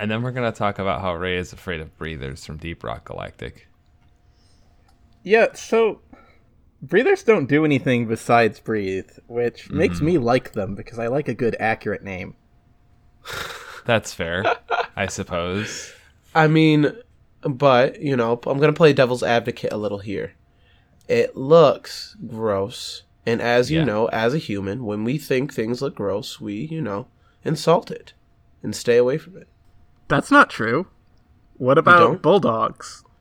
And then we're gonna talk about how Ray is afraid of breathers from Deep Rock Galactic. Yeah, so breathers don't do anything besides breathe, which Mm-hmm. makes me like them because I like a good accurate name. That's fair, I suppose. I mean, but you know, I'm gonna play devil's advocate a little here. It looks gross, and as you Yeah. know, as a human, when we think things look gross, we, you know, insult it and stay away from it. That's not true. What about bulldogs?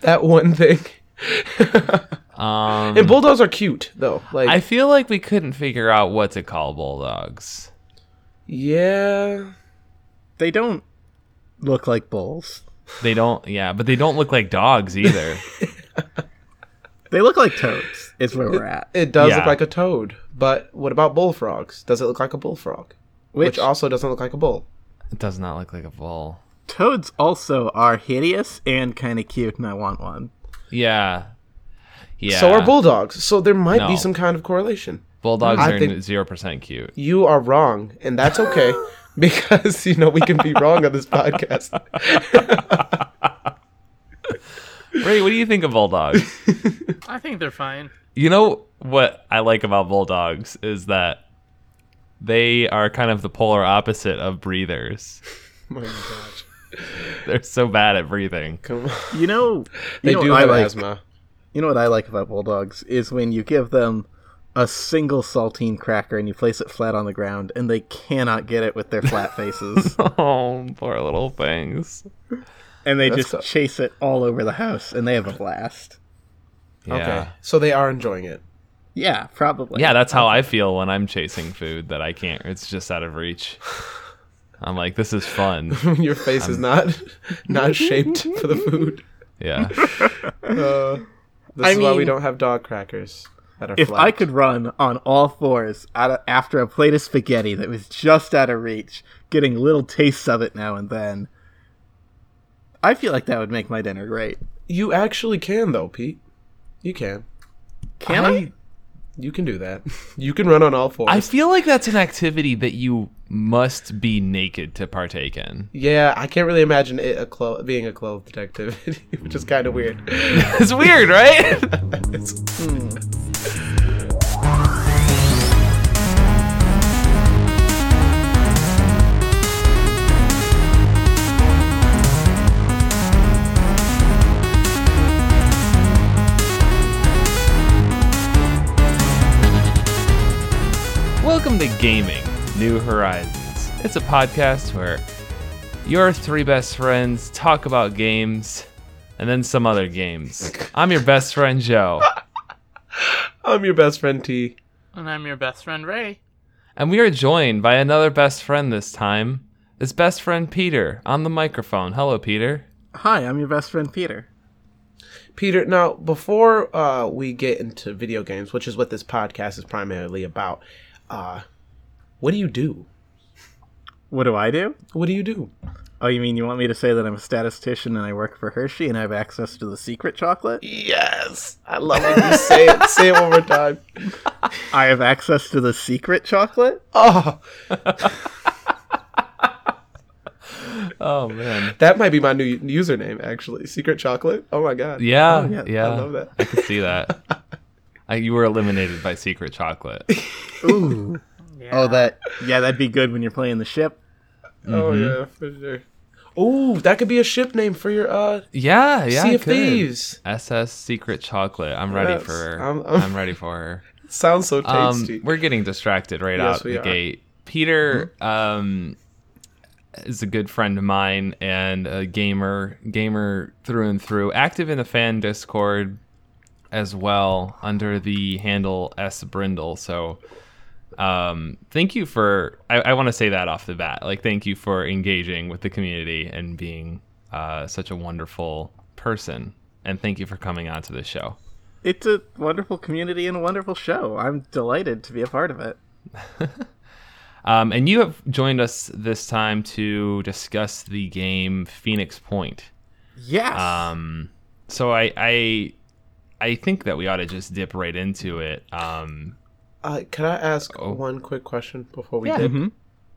That one thing. Um, And bulldogs are cute, though. Like, I feel like we couldn't figure out what to call bulldogs. yeah, They don't look like bulls. They don't, yeah, but they don't look like dogs either. They look like toads. Is where we're at. it does Yeah. look like a toad. But what about bullfrogs? Does it look like a bullfrog? Which, Which, also doesn't look like a bull. it does not look like a bull. toads also are hideous and kind of cute, and I want one. Yeah, yeah. So are bulldogs. So there might No. be some kind of correlation. bulldogs I are think- zero percent cute. You are wrong, and that's okay because you know we can be wrong on this podcast. Ray, what do you think of bulldogs? I think they're fine. You know what I like about bulldogs is that they are kind of the polar opposite of breathers. my gosh, They're so bad at breathing. come on. You know, They you know do what have I like, asthma. You know what I like about bulldogs is when you give them a single saltine cracker and you place it flat on the ground, and they cannot get it with their flat faces, Oh, poor little things. and they That's just tough. chase it all over the house, and they have a blast. Yeah. Okay, so they are enjoying it. Yeah, probably. Yeah, that's how I feel when I'm chasing food that I can't. It's just out of reach. I'm like, this is fun. Your face is not not shaped for the food. Yeah. Uh, this I is why we don't have dog crackers that are If flat. I could run on all fours out of, after a plate of spaghetti that was just out of reach, getting little tastes of it now and then, I feel like that would make my dinner great. you actually can though, Pete. You can. Can I? You can do that. You can run on all fours. I feel like that's an activity that you must be naked to partake in. yeah, I can't really imagine it a clo- being a clothed activity, which is kind of weird. It's weird, right? It's- hmm. Welcome to Gaming New Horizons. It's a podcast where your three best friends talk about games and then some other games. I'm your best friend, Joe, I'm your best friend T. And I'm your best friend Ray. and we are joined by another best friend this time. His best friend, Peter, on the microphone. Hello, Peter. Hi, I'm your best friend Peter. Peter, now before uh, we get into video games, which is what this podcast is primarily about, uh, what do you do? What do I do? What do you do? Oh, you mean you want me to say that I'm a statistician and I work for Hershey and I have access to the secret chocolate? Yes, I love when you say it. Say it one more time. I have access to the secret chocolate? Oh, Oh man. that might be my new username actually. Secret chocolate. Oh my god. Yeah, yeah, yeah. I love that. I can see that. I, you were eliminated by secret chocolate. Ooh. Yeah. oh, that. Yeah, that'd be good when you're playing the ship. Oh yeah, for sure. Oh, that could be a ship name for your uh Yeah, yeah. Sea of. Thieves. SS Secret Chocolate. I'm ready Yes, for her. I'm- I'm, I'm- ready for her. Sounds so Um, tasty. we're getting distracted right Yes, out we the are. gate. Peter um, is a good friend of mine and a gamer, gamer through and through. Active in the fan Discord as well under the handle S Brindle. So um, thank you for. I, I want to say that off the bat. Like, thank you for engaging with the community and being uh, such a wonderful person. And thank you for coming on to the show. It's a wonderful community and a wonderful show. I'm delighted to be a part of it. Um, and you have joined us this time to discuss the game Phoenix Point. Yes. Um, so I, I, I think that we ought to just dip right into it. Um, uh, can I ask Oh. one quick question before we Yeah. dip?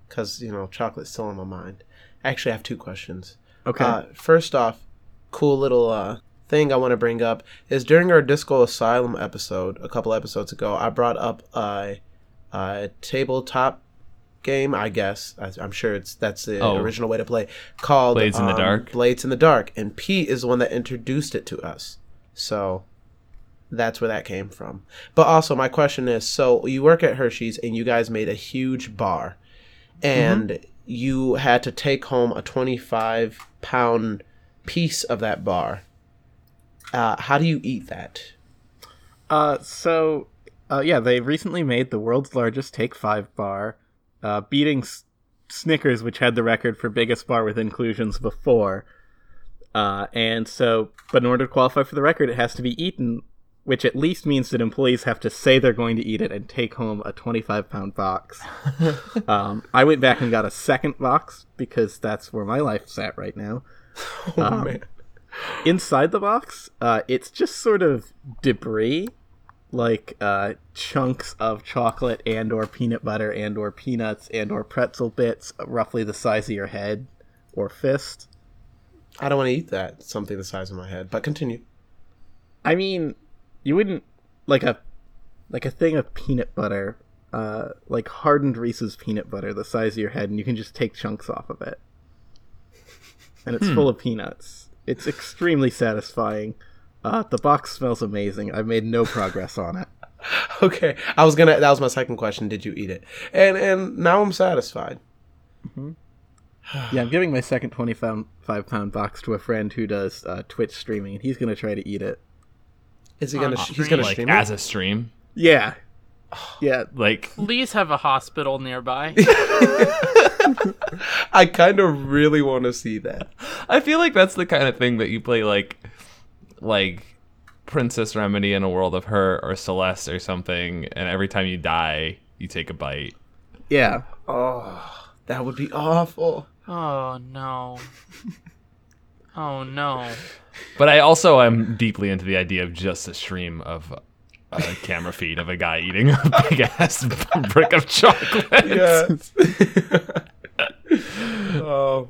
Because you know chocolate's still on my mind. I actually, I have two questions. Okay. Uh, first off, cool little uh, thing I want to bring up is during our Disco Elysium episode a couple episodes ago, I brought up a, a tabletop game. I guess I, I'm sure it's that's the Oh. original way to play called Blades in the um, Dark? Blades in the Dark, and Pete is the one that introduced it to us. So that's where that came from. But also, my question is: so you work at Hershey's, and you guys made a huge bar, and you had to take home a twenty-five pound piece of that bar. Uh, how do you eat that? Uh, so, uh, yeah, they recently made the world's largest Take Five bar, uh, beating S- Snickers, which had the record for biggest bar with inclusions before. Uh, and so, but in order to qualify for the record, it has to be eaten, which at least means that employees have to say they're going to eat it and take home a 25 pound box. um, I went back and got a second box because that's where my life's at right now. Oh Um, man, inside the box, uh, it's just sort of debris, like uh, chunks of chocolate and or peanut butter and or peanuts and or pretzel bits, roughly the size of your head or fist. I don't want to eat that. Something the size of my head. But continue. I mean, you wouldn't like a like a thing of peanut butter, uh, like hardened Reese's peanut butter, the size of your head, and you can just take chunks off of it, and it's full of peanuts. It's extremely satisfying. Uh, the box smells amazing. I've made no progress on it. Okay, I was gonna. That was my second question. Did you eat it? And and now I'm satisfied. Yeah, I'm giving my second 25 pound box to a friend who does uh, Twitch streaming, and he's gonna try to eat it. Is he gonna? On he's gonna like stream as a stream. Yeah, yeah. Like Please have a hospital nearby. I kind of really want to see that. I feel like that's the kind of thing that you play like like Princess Remedy in a World of Hurt or Celeste or something, and every time you die, you take a bite. Yeah. Oh, that would be awful. oh no. Oh no. But I also am deeply into the idea of just a stream of a camera feed of a guy eating a big ass brick of chocolate. Yes. oh,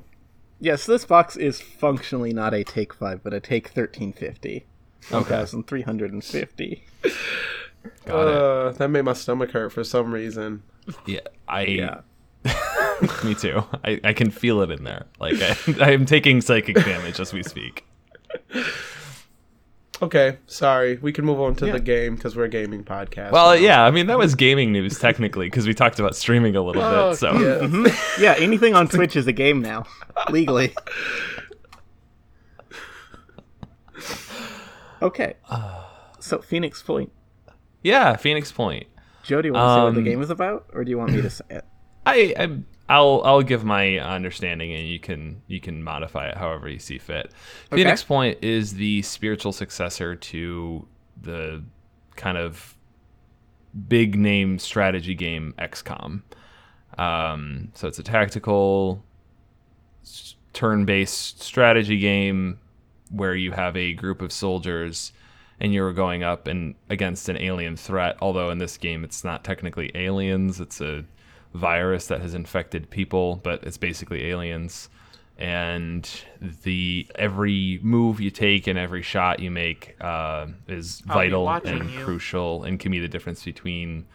Yes, this box is functionally not a take five, but a take thirteen fifty. One thousand three hundred and fifty. Got it. uh, that made my stomach hurt for some reason. Yeah, I. Yeah. Me too. I, I can feel it in there. Like I, I am taking psychic damage as we speak. Okay, sorry. We can move on to Yeah. the game because we're a gaming podcast. Well, now. yeah. I mean, that was gaming news technically because we talked about streaming a little Oh, bit. So yeah. Yeah, anything on Twitch is a game now, legally. Okay. So Phoenix Point. yeah, Phoenix Point. Joe, do you want to say what Um, the game is about, or do you want me to say it? I, I I'll I'll give my understanding and you can you can modify it however you see fit. Phoenix Point is the spiritual successor to the kind of big name strategy game XCOM. Um, so it's a tactical turn-based strategy game where you have a group of soldiers and you're going up and against an alien threat. Although in this game it's not technically aliens; it's a virus that has infected people, but it's basically aliens. And the every move you take and every shot you make uh, is I'll vital and you. crucial, and can be the difference between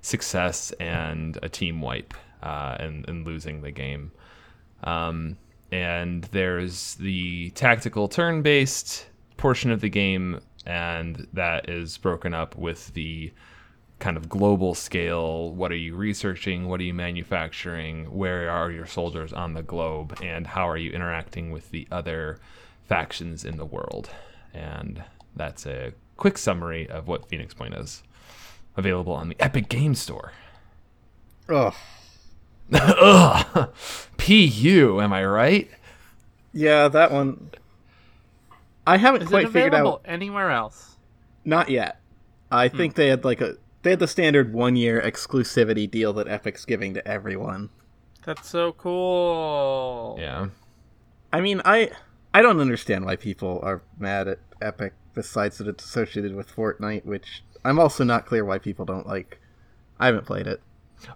success and a team wipe uh, and, and losing the game. Um, and there's the tactical turn based portion of the game, and that is broken up with the kind of global scale what are you researching what are you manufacturing where are your soldiers on the globe and how are you interacting with the other factions in the world and that's a quick summary of what phoenix point is available on the epic game store Ugh. Ugh. pu am i right Yeah, that one. I haven't Is quite it figured out. anywhere else? Not yet. I hmm. think they had like a they had the standard one year exclusivity deal that Epic's giving to everyone. That's so cool. yeah I mean, I I don't understand why people are mad at Epic besides that it's associated with Fortnite, which I'm also not clear why people don't like. I haven't played it.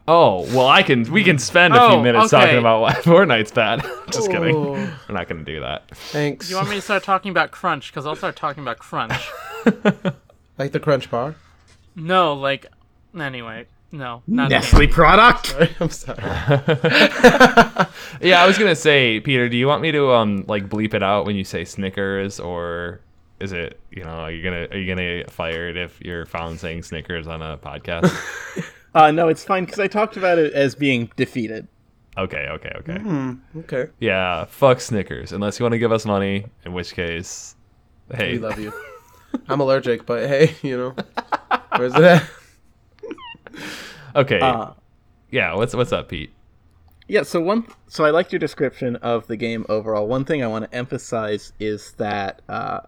Oh well, I can. We can spend a few Oh, minutes okay. talking about why Fortnite's bad. Just kidding. Oh. We're not gonna do that. Thanks. You want me to start talking about Crunch? Because I'll start talking about Crunch. like the Crunch Bar? No, like. Anyway, no. Not Nestle product. I'm sorry. Yeah, I was gonna say, Peter. Do you want me to um like bleep it out when you say Snickers, or is it you know are you gonna are you gonna get fired if you're found saying Snickers on a podcast? Uh, no, it's fine because I talked about it as being defeated. okay, okay, okay. Okay. Yeah, fuck Snickers. Unless you want to give us money, in which case, hey, We love you. I'm allergic, but hey, you know. Where's it at? okay, Uh, yeah. What's what's up, Pete? Yeah, so one so I liked your description of the game overall. One thing I want to emphasize is that uh,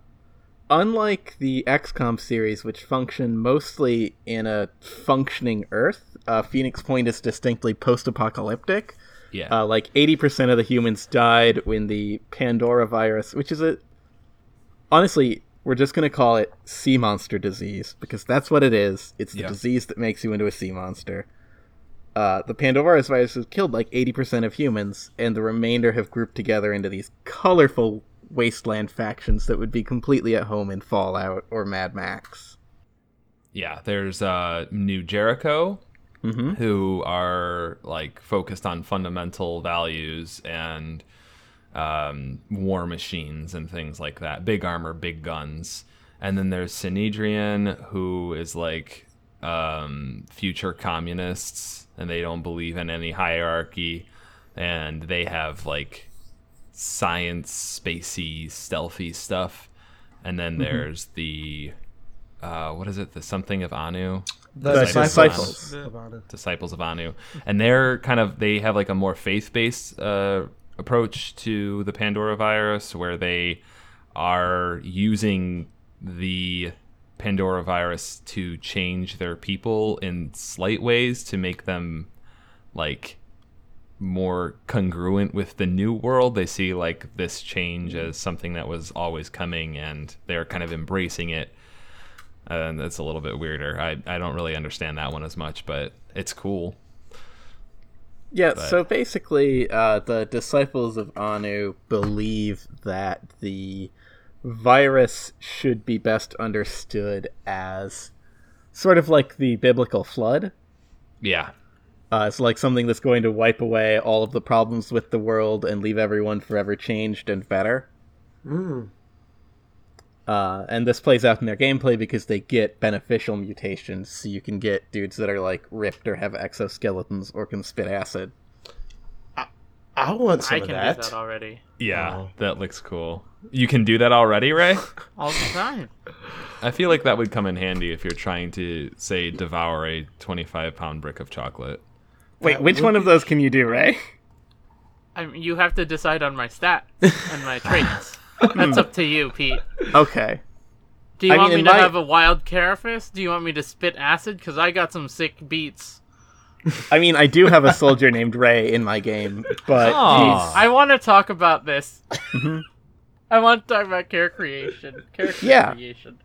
unlike the XCOM series, which function mostly in a functioning Earth, uh, Phoenix Point is distinctly post-apocalyptic. Yeah, Uh, like eighty percent of the humans died when the Pandora virus, which is a honestly, we're just gonna call it sea monster disease because that's what it is. It's the Yeah. disease that makes you into a sea monster. Uh, the Pandora virus has killed like eighty percent of humans, and the remainder have grouped together into these colorful wasteland factions that would be completely at home in Fallout or Mad Max. yeah. There's uh New Jericho, Mhm. who are like focused on fundamental values and um, war machines and things like that. Big armor, big guns. And then there's Synedrion, who is like um, future communists, and they don't believe in any hierarchy, and they have like science, spacey, stealthy stuff. And then there's the uh, what is it? The something of Anu The, The disciples. disciples. of Anu. disciples of Anu, and they're kind of they have like a more faith based uh, approach to the Pandora virus, where they are using the Pandora virus to change their people in slight ways to make them like more congruent with the new world. They see like this change as something that was always coming, and they're kind of embracing it. Uh, and it's a little bit weirder. I, I don't really understand that one as much, but it's cool. Yeah, But- so basically, uh, the disciples of Anu believe that the virus should be best understood as sort of like the biblical flood. Yeah. Uh, it's like something that's going to wipe away all of the problems with the world and leave everyone forever changed and better. Mm. Uh, and this plays out in their gameplay because they get beneficial mutations, so you can get dudes that are like ripped or have exoskeletons or can spit acid. I want some I of can that. do that already. Yeah, Oh. that looks cool. You can do that already, Ray? All the time. I feel like that would come in handy if you're trying to, say, devour a 25 pound brick of chocolate. Wait, That which would one of be- those can you do, Ray? I mean, you have to decide on my stats and my traits. That's up to you, Pete. Okay. Do you I want mean, me to my- have a wild carapace? Do you want me to spit acid? Because I got some sick beats. I mean, I do have a soldier named Ray in my game, but I want to talk about this. Mm-hmm. I want to talk about character creation. Character Yeah. creation.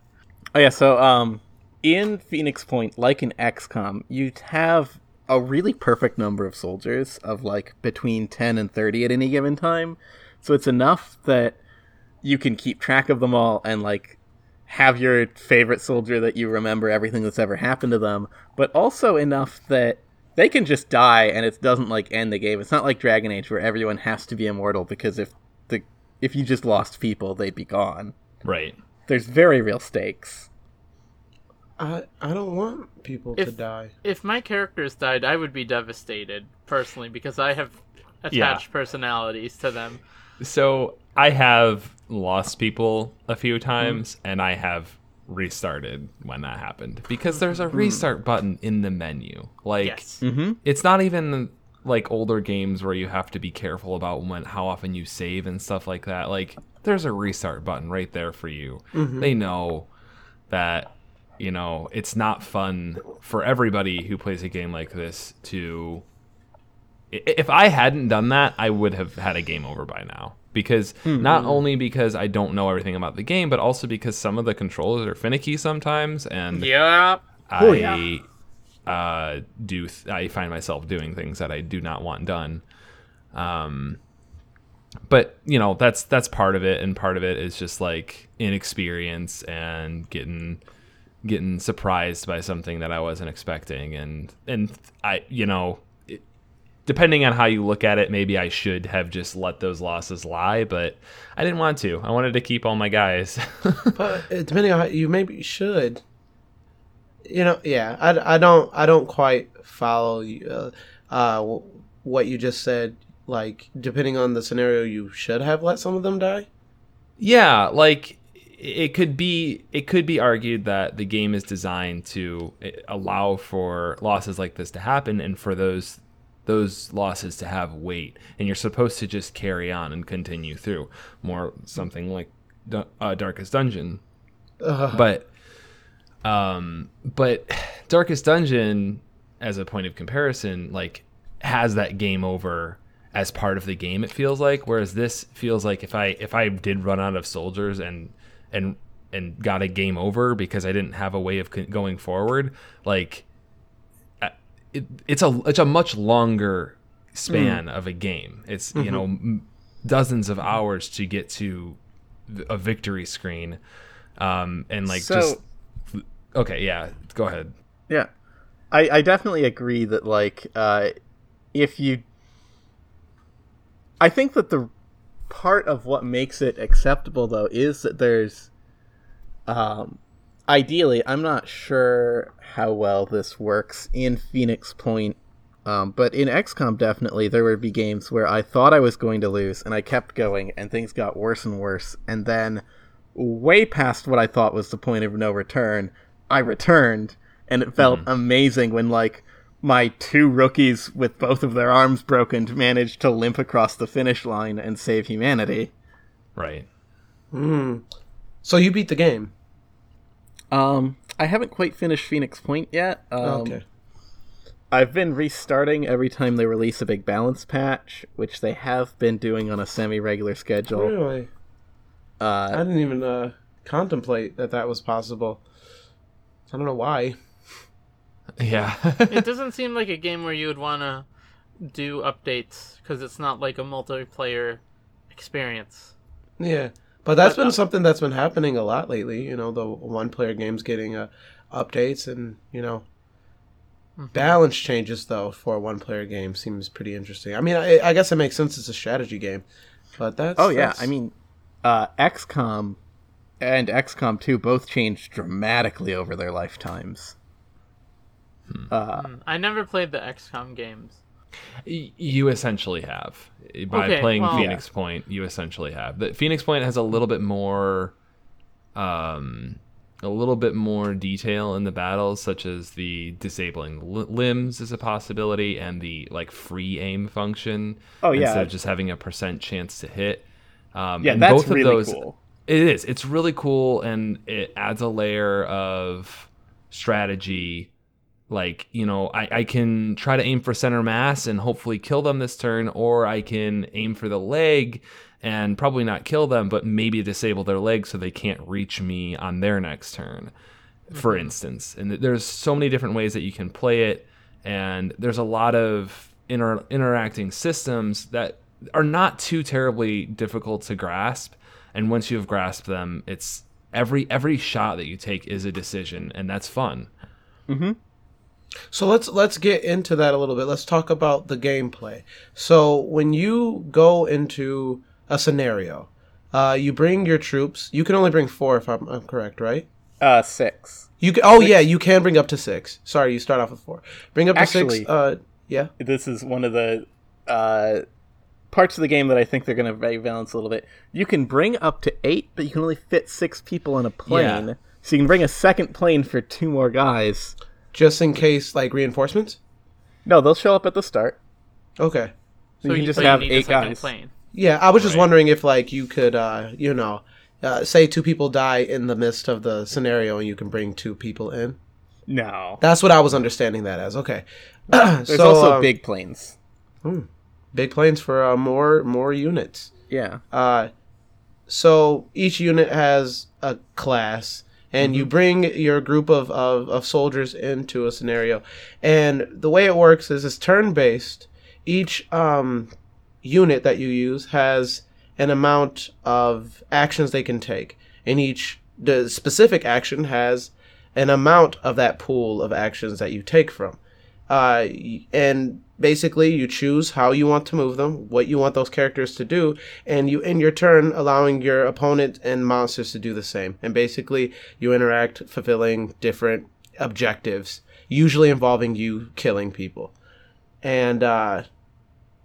Oh yeah, so um in Phoenix Point, like in XCOM, you'd have a really perfect number of soldiers of like between 10 and 30 at any given time. So it's enough that you can keep track of them all and like have your favorite soldier that you remember everything that's ever happened to them, but also enough that they can just die and it doesn't like end the game. It's not like Dragon Age where everyone has to be immortal because if the if you just lost people, they'd be gone. Right. There's very real stakes. I I don't want people to die. If my characters died, I would be devastated personally because I have attached personalities to them. So I have lost people a few times, and I have restarted when that happened because there's a restart button in the menu. Like, Yes. Mm-hmm. it's not even like older games where you have to be careful about when how often you save and stuff like that. Like, there's a restart button right there for you. They know that you know it's not fun for everybody who plays a game like this to if I hadn't done that, I would have had a game over by now. Because not only because I don't know everything about the game, but also because some of the controls are finicky sometimes, and Yeah. I Oh, yeah. uh, do th- I find myself doing things that I do not want done. Um, but you know that's that's part of it, and part of it is just like inexperience and getting getting surprised by something that I wasn't expecting, and and I you know. Depending on how you look at it, maybe I should have just let those losses lie, but I didn't want to. I wanted to keep all my guys. But uh, depending on how you maybe should. You know, yeah, I, I don't I don't quite follow you, uh, uh, what you just said. Like, depending on the scenario, you should have let some of them die. Yeah, like it could be it could be argued that the game is designed to eh, allow for losses like this to happen and for those those losses to have weight and you're supposed to just carry on and continue through. More something like uh, Darkest Dungeon. But um but Darkest Dungeon as a point of comparison like has that game over as part of the game it feels like. Whereas this feels like if i if i did run out of soldiers and and and got a game over because i didn't have a way of going forward like uh, it, it's a it's a much longer span of a game. It's you know m- dozens of hours to get to a victory screen. Um and like So- just okay yeah go ahead. Yeah, I, I definitely agree that like uh, if you, I think that the part of what makes it acceptable though is that there's, um, ideally, I'm not sure how well this works in Phoenix Point. Um, but in XCOM, definitely, there would be games where I thought I was going to lose, and I kept going, and things got worse and worse. And then, way past what I thought was the point of no return, I returned, and it felt amazing when like my two rookies with both of their arms broken managed to limp across the finish line and save humanity. right So you beat the game. Um, I haven't quite finished Phoenix Point yet. Um, okay. I've been restarting every time they release a big balance patch, which they have been doing on a semi-regular schedule. Really? I Uh, didn't even uh, contemplate that that was possible. I don't know why. yeah it doesn't seem like a game where you would want to do updates because it's not like a multiplayer experience. Yeah, but that's But, been uh, something that's been happening a lot lately. You know, the one-player games getting uh, updates and you know, balance changes though for a one-player game seems pretty interesting. I mean, I, I guess it makes sense. It's a strategy game, but that's oh yeah, that's- I mean, uh, XCOM and XCOM 2 both changed dramatically over their lifetimes. Uh, I never played the XCOM games. Y- You essentially have by Okay, playing well- Phoenix Point. You essentially have. The Phoenix Point has a little bit more, um, a little bit more detail in the battles, such as the disabling li- limbs is a possibility, and the like free aim function. Oh, yeah. instead of just having a percent chance to hit. Um, yeah, and that's both of really those, cool. it is. It's really cool, and it adds a layer of strategy. Like you know, I, I can try to aim for center mass and hopefully kill them this turn, or I can aim for the leg and probably not kill them, but maybe disable their leg so they can't reach me on their next turn, for mm-hmm. instance. And there's so many different ways that you can play it, and there's a lot of inter- interacting systems that are not too terribly difficult to grasp. And once you've grasped them, it's every every shot that you take is a decision, and that's fun. Mm-hmm. So let's let's get into that a little bit. Let's talk about the gameplay. So when you go into a scenario, uh, you bring your troops. You can only bring four, if I'm, I'm correct, right? Uh, six. You can, oh yeah, you can bring up to six. Sorry, you start off with four. Bring up to Actually- six. Uh, yeah. This is one of the uh, parts of the game that I think they're going to balance a little bit. You can bring up to eight, but you can only fit six people on a plane. Yeah. So you can bring a second plane for two more guys. Just in case, like reinforcements. No, they'll show up at the start. Okay. So you can just so have need a eight second guys. Plane. Yeah, I was just Right. wondering if like you could, uh, you know, uh, say two people die in the midst of the scenario, and you can bring two people in. No. That's what I was understanding that as. Okay. There's so, also um, big planes. Hmm, big planes for uh, more more units. Yeah. Uh, so each unit has a class, and you bring your group of, of, of soldiers into a scenario. And the way it works is it's turn based. Each um, unit that you use has an amount of actions they can take, and each the specific action has an amount of that pool of actions that you take from. Uh, and basically, you choose how you want to move them, what you want those characters to do, and you, in your turn, allowing your opponent and monsters to do the same. And basically, you interact, fulfilling different objectives, usually involving you killing people. And uh,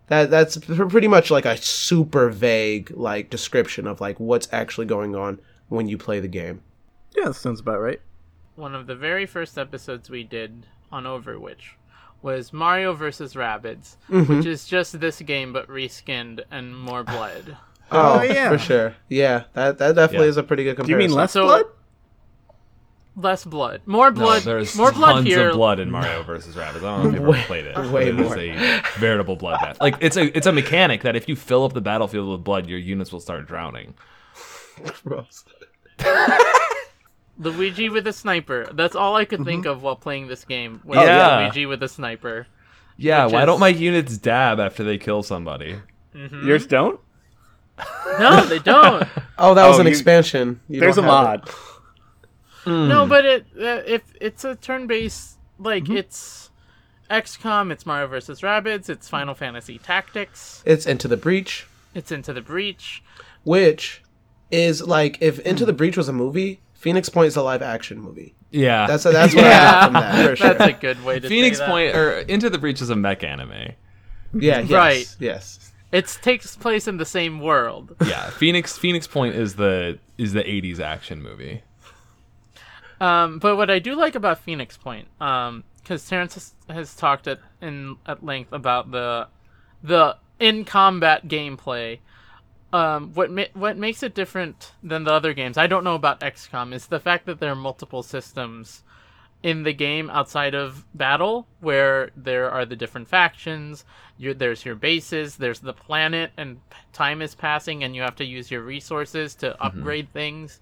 that that's pretty much like a super vague like description of like what's actually going on when you play the game. Yeah, that sounds about right. One of the very first episodes we did on Overwitch was Mario versus Rabbids, Mm-hmm. which is just this game but reskinned and more blood. Oh, yeah. for sure. Yeah, that that definitely Yeah. is a pretty good comparison. Do you mean less So- blood? Less blood, more No, blood, there's more blood tons here. of blood in Mario versus Rabbids. I don't know if you've Way- ever played it. way but it is more. a veritable bloodbath. Like it's a it's a mechanic that if you fill up the battlefield with blood, your units will start drowning. Gross. Luigi with a sniper. That's all I could Mm-hmm. think of while playing this game. Was Oh, yeah. Luigi with a sniper. Yeah, why is- don't my units dab after they kill somebody? Yours don't? No, they don't. Oh, that was Oh, an you- expansion. You There's a don't have it. mod. Hmm. No, but it uh, if it's a turn-based like Mm-hmm. it's XCOM, it's Mario vs. Rabbids, it's Final Fantasy Tactics, It's Into the Breach, it's Into the Breach. which is like if Into the Breach was a movie, Phoenix Point is a live action movie. Yeah, That's that's what I got from that for sure. That's a good way to Phoenix say that. Point or Into the Breach is a mech anime. yeah, yes, Right. Yes. It takes place in the same world. Yeah, Phoenix Phoenix Point is the is the '80s action movie. Um, but what I do like about Phoenix Point, um, because Terrance has, has talked at in at length about the the in combat gameplay. Um, what ma- what makes it different than the other games? I don't know about XCOM. Is the fact that there are multiple systems in the game outside of battle, where there are the different factions. You're, there's your bases. There's the planet, and time is passing, and you have to use your resources to upgrade things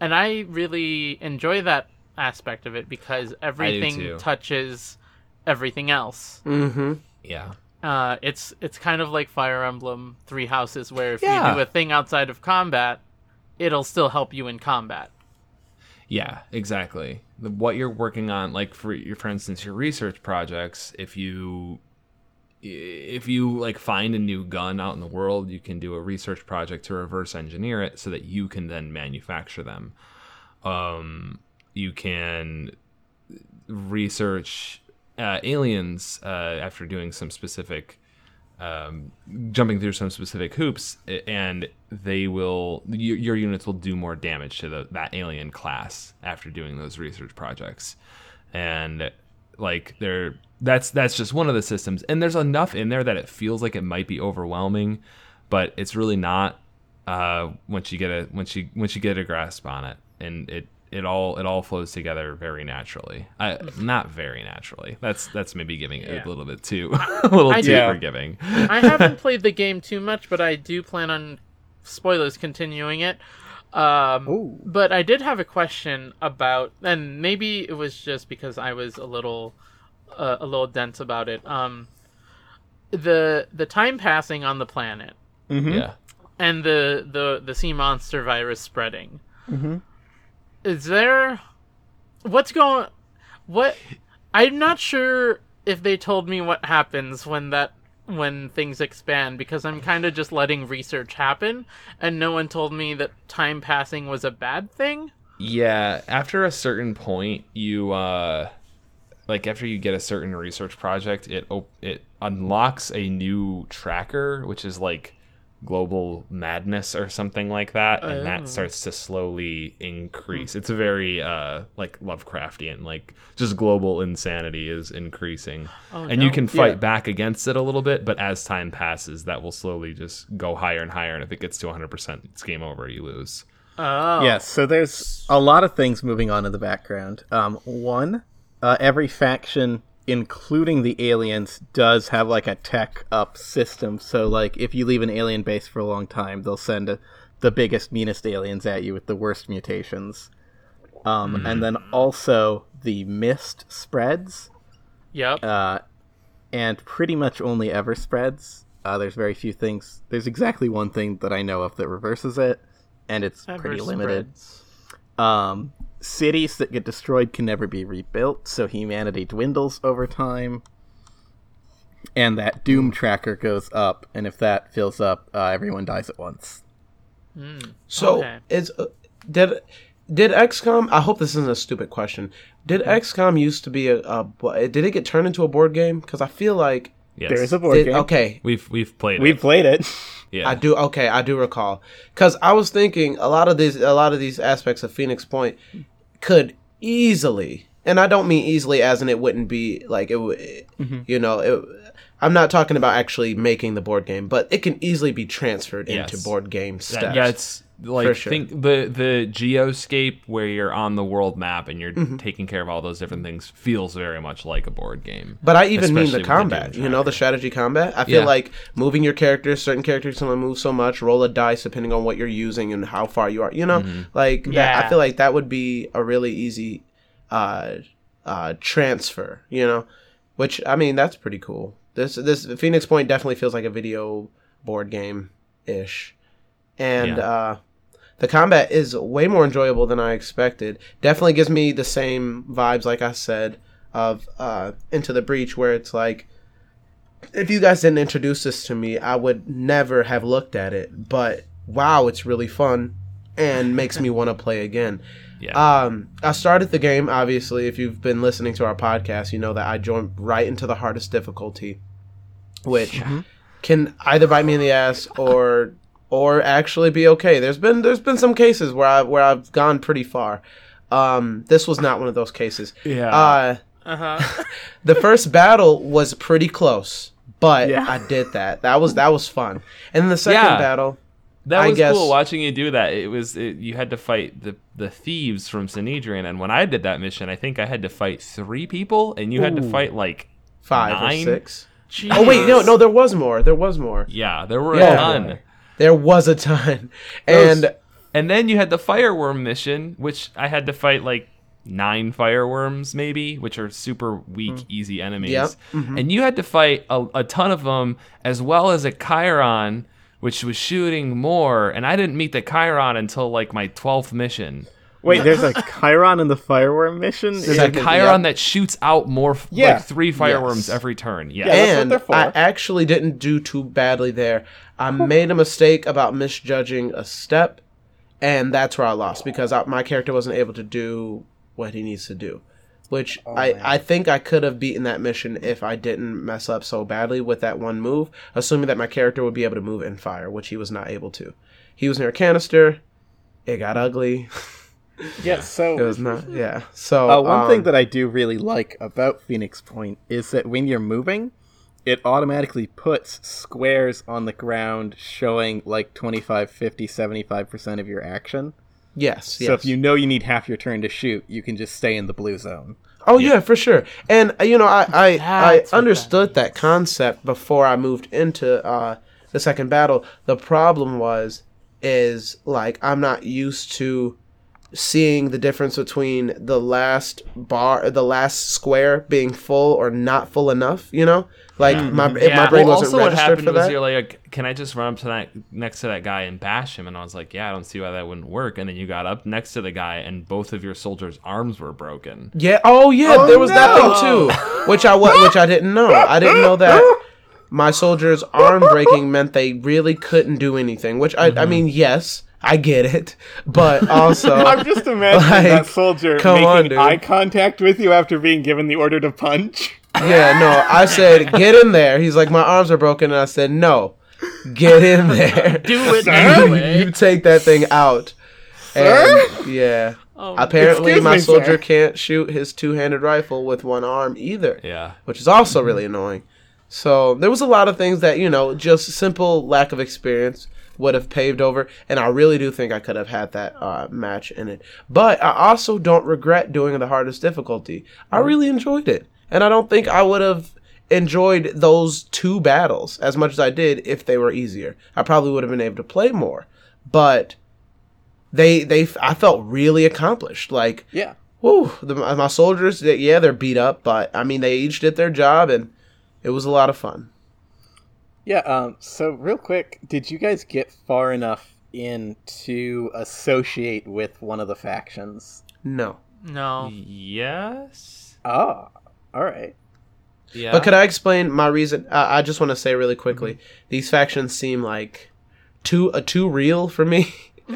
and I really enjoy that aspect of it because everything touches everything else. Mm-hmm. Yeah, Uh, it's it's kind of like Fire Emblem Three Houses, where if Yeah. you do a thing outside of combat, it'll still help you in combat. yeah, exactly. What you're working on, like for your, for instance, your research projects, if you if you like find a new gun out in the world, you can do a research project to reverse engineer it so that you can then manufacture them. Um, you can research uh, aliens uh, after doing some specific um, jumping through some specific hoops and they will your, your units will do more damage to the, that alien class after doing those research projects. And like there that's that's just one of the systems. And there's enough in there that it feels like it might be overwhelming but it's really not uh once you get a once you once you get a grasp on it. And it it all it all flows together very naturally I, not very naturally that's that's maybe giving it Yeah. a little bit too a little I too do- forgiving I haven't played the game too much, but I do plan on spoilers continuing it. Um, but I did have a question about, and maybe it was just because I was a little, uh, a little dense about it. Um, the the time passing on the planet yeah and the the the sea monster virus spreading. Mhm. Is there what's going? What I'm not sure if they told me what happens when that when things expand because I'm kind of just letting research happen and no one told me that time passing was a bad thing. Yeah, after a certain point, you uh like after you get a certain research project, it op- it unlocks a new tracker, which is like global madness or something like that, and Oh. that starts to slowly increase. It's a very uh like Lovecraftian, like just global insanity is increasing. Oh, and you can fight Yeah. back against it a little bit, but as time passes, that will slowly just go higher and higher and if it gets to 100%, it's game over, you lose. Oh. Yes, so there's a lot of things moving on in the background. Um, one, uh, every faction, including the aliens, does have like a tech up system. So, like, if you leave an alien base for a long time, they'll send a, the biggest, meanest aliens at you with the worst mutations. Um, And then also the mist spreads, Yep. uh, and pretty much only ever spreads. Uh, there's very few things. There's exactly one thing that I know of that reverses it, and it's Ever pretty limited. spreads. Um, cities that get destroyed can never be rebuilt, so humanity dwindles over time. And that doom tracker goes up, and if that fills up, uh, everyone dies at once. So Okay. it's uh, did did XCOM? I hope this isn't a stupid question. Did XCOM used to be a, a did it get turned into a board game? Because I feel like Yes. There is a board did, game. okay. We've we've played We've it. played it. Yeah. I do okay. I do recall because I was thinking a lot of these a lot of these aspects of Phoenix Point could easily, and I don't mean easily as in it wouldn't be like it would, mm-hmm. you know. It, I'm not talking about actually making the board game, but it can easily be transferred into board game That- steps. yeah, it's like For sure. think the the geoscape where you're on the world map and you're Mm-hmm. taking care of all those different things feels very much like a board game. But I even mean the with the combat. You know, the strategy combat. I feel Yeah. like moving your characters, certain characters can only move so much. Roll a dice depending on what you're using and how far you are. You know, Mm-hmm. like that, Yeah. I feel like that would be a really easy uh, uh, transfer. You know, which I mean that's pretty cool. This this Phoenix Point definitely feels like a video board game ish, and Yeah. uh, the combat is way more enjoyable than I expected. Definitely gives me the same vibes, like I said, of uh, Into the Breach, where it's like, if you guys didn't introduce this to me, I would never have looked at it. But wow, it's really fun and makes me want to play again. Yeah. Um, I started the game. Obviously, if you've been listening to our podcast, you know that I joined right into the hardest difficulty, which can either bite me in the ass or or actually be okay. There's been there's been some cases where I where I've gone pretty far. Um, this was not one of those cases. Yeah. Uh, Uh huh. the first battle was pretty close, but Yeah. I did that. That was that was fun. And the second Yeah. battle, That I was guess- cool watching you do that. It was it, you had to fight the the thieves from Synedrion, and when I did that mission, I think I had to fight three people, and you had to fight like five Nine? or six. Oh wait, no, no, there was more. There was more. yeah, there were Yeah. a ton. There was a ton, and And then you had the fireworm mission, which I had to fight like nine fireworms, maybe, which are super weak, easy enemies. Yep. Mm-hmm. And you had to fight a, a ton of them, as well as a Chiron, which was shooting more. And I didn't meet the Chiron until like my 12th mission. Wait, there's a Chiron in the fireworm mission? There's Is a Chiron yep. that shoots out more, Yeah. like three fireworms Yes. every turn. Yeah. Yeah. that's what and they're for. I actually didn't do too badly there. I made a mistake about misjudging a step, and that's where I lost because I, my character wasn't able to do what he needs to do. Which Oh, I, I think I could have beaten that mission if I didn't mess up so badly with that one move, assuming that my character would be able to move and fire, which he was not able to. He was near a canister. It got ugly. yeah, so It was not. Yeah. So Uh, one um, thing that I do really like about Phoenix Point is that when you're moving, it automatically puts squares on the ground showing like 25, 50, 75% of your action. yes. So if you know you need half your turn to shoot, you can just stay in the blue zone. Oh yeah. for sure. And uh, you know, I I, I That's what understood that concept before I moved into uh, the second battle. The problem was is like I'm not used to seeing the difference between the last bar, the last square being full or not full enough. You know, like hmm. my Yeah. my brain well, wasn't also what happened for was that. you're like, can I just run up to that next to that guy and bash him? And I was like, yeah, I don't see why that wouldn't work. And then you got up next to the guy, and both of your soldiers' arms were broken. Yeah. Oh yeah. Oh, there was that thing too, which I wa- which I didn't know. I didn't know that my soldiers' arm breaking meant they really couldn't do anything. Which I I mean, yes, I get it, but also I'm just imagining Like, that soldier come making on, eye contact with you after being given the order to punch. yeah. No, I said get in there. He's like my arms are broken, and I said no, get in there. Do it Sir? anyway. you take that thing out. And yeah. Oh, Apparently, my me, soldier sir. can't shoot his two-handed rifle with one arm either. Yeah. which is also really annoying. So there was a lot of things that you know, just simple lack of experience would have paved over, and I really do think I could have had that uh, match in it. But I also don't regret doing the hardest difficulty. I really enjoyed it, and I don't think I would have enjoyed those two battles as much as I did if they were easier. I probably would have been able to play more, but they they I felt really accomplished. Like, Yeah. whoo, the, my soldiers, they- yeah, they're beat up, but I mean, they each did their job, and it was a lot of fun. Yeah, um, so real quick, did you guys get far enough in to associate with one of the factions? No, No. Yes. Oh, alright. Yeah. but could I explain my reason? I, I just want to say really quickly, these factions seem like too uh, too real for me.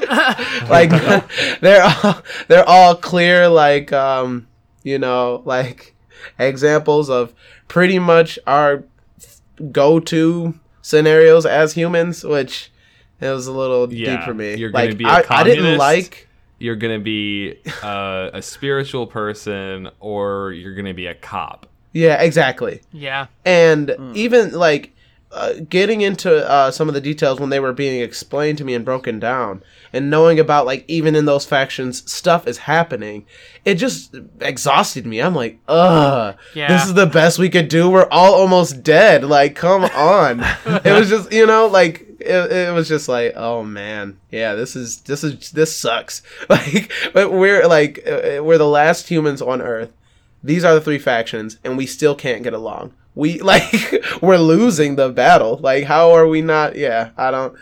like they're all, they're all clear like um you know like examples of pretty much our go-to scenarios as humans which it was a little deep for me you're gonna like be—I didn't like you're gonna be uh, a spiritual person, or you're gonna be a cop. yeah exactly Yeah. and Hmm. even like uh, getting into uh, some of the details when they were being explained to me and broken down and knowing about like even in those factions stuff is happening it just exhausted me. I'm like ugh Yeah. this is the best we could do. We're all almost dead. Like come on. It was just you know like it, it was just like oh man. Yeah this is this is this sucks. Like but we're like uh, we're the last humans on earth. These are the three factions and we still can't get along we like we're losing the battle like how are we not yeah i don't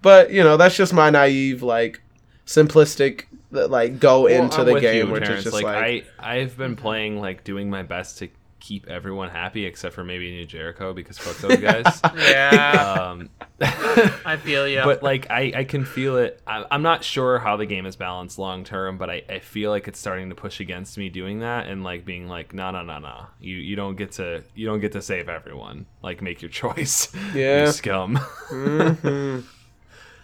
but you know that's just my naive like simplistic like go Well, into I'm the game you, which Terrance. is just like, I I've been playing like doing my best to keep everyone happy except for maybe New Jericho because fuck those guys. Yeah. um, I feel you. but like I, I can feel it I, i'm not sure how the game is balanced long term but I, I feel like it's starting to push against me doing that and like being like no no no no you you don't get to you don't get to save everyone like make your choice Yeah. you scum mhm.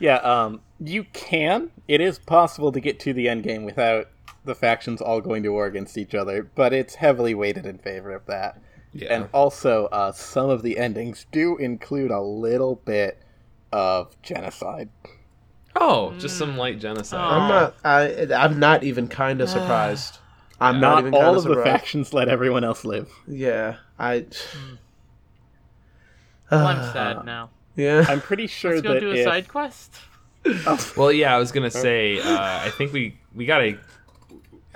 Yeah, um, you can. It is possible to get to the end game without the factions all going to war against each other, but it's heavily weighted in favor of that. yeah And also, uh, some of the endings do include a little bit of genocide. oh just some light genocide i'm not I, i'm not even kind of surprised i'm not, Not even all kind of of the surprised factions let everyone else live. yeah i well, I'm sad now. yeah I'm pretty sure Let's go that do a if- side quest. well yeah i was gonna say uh, i think we we gotta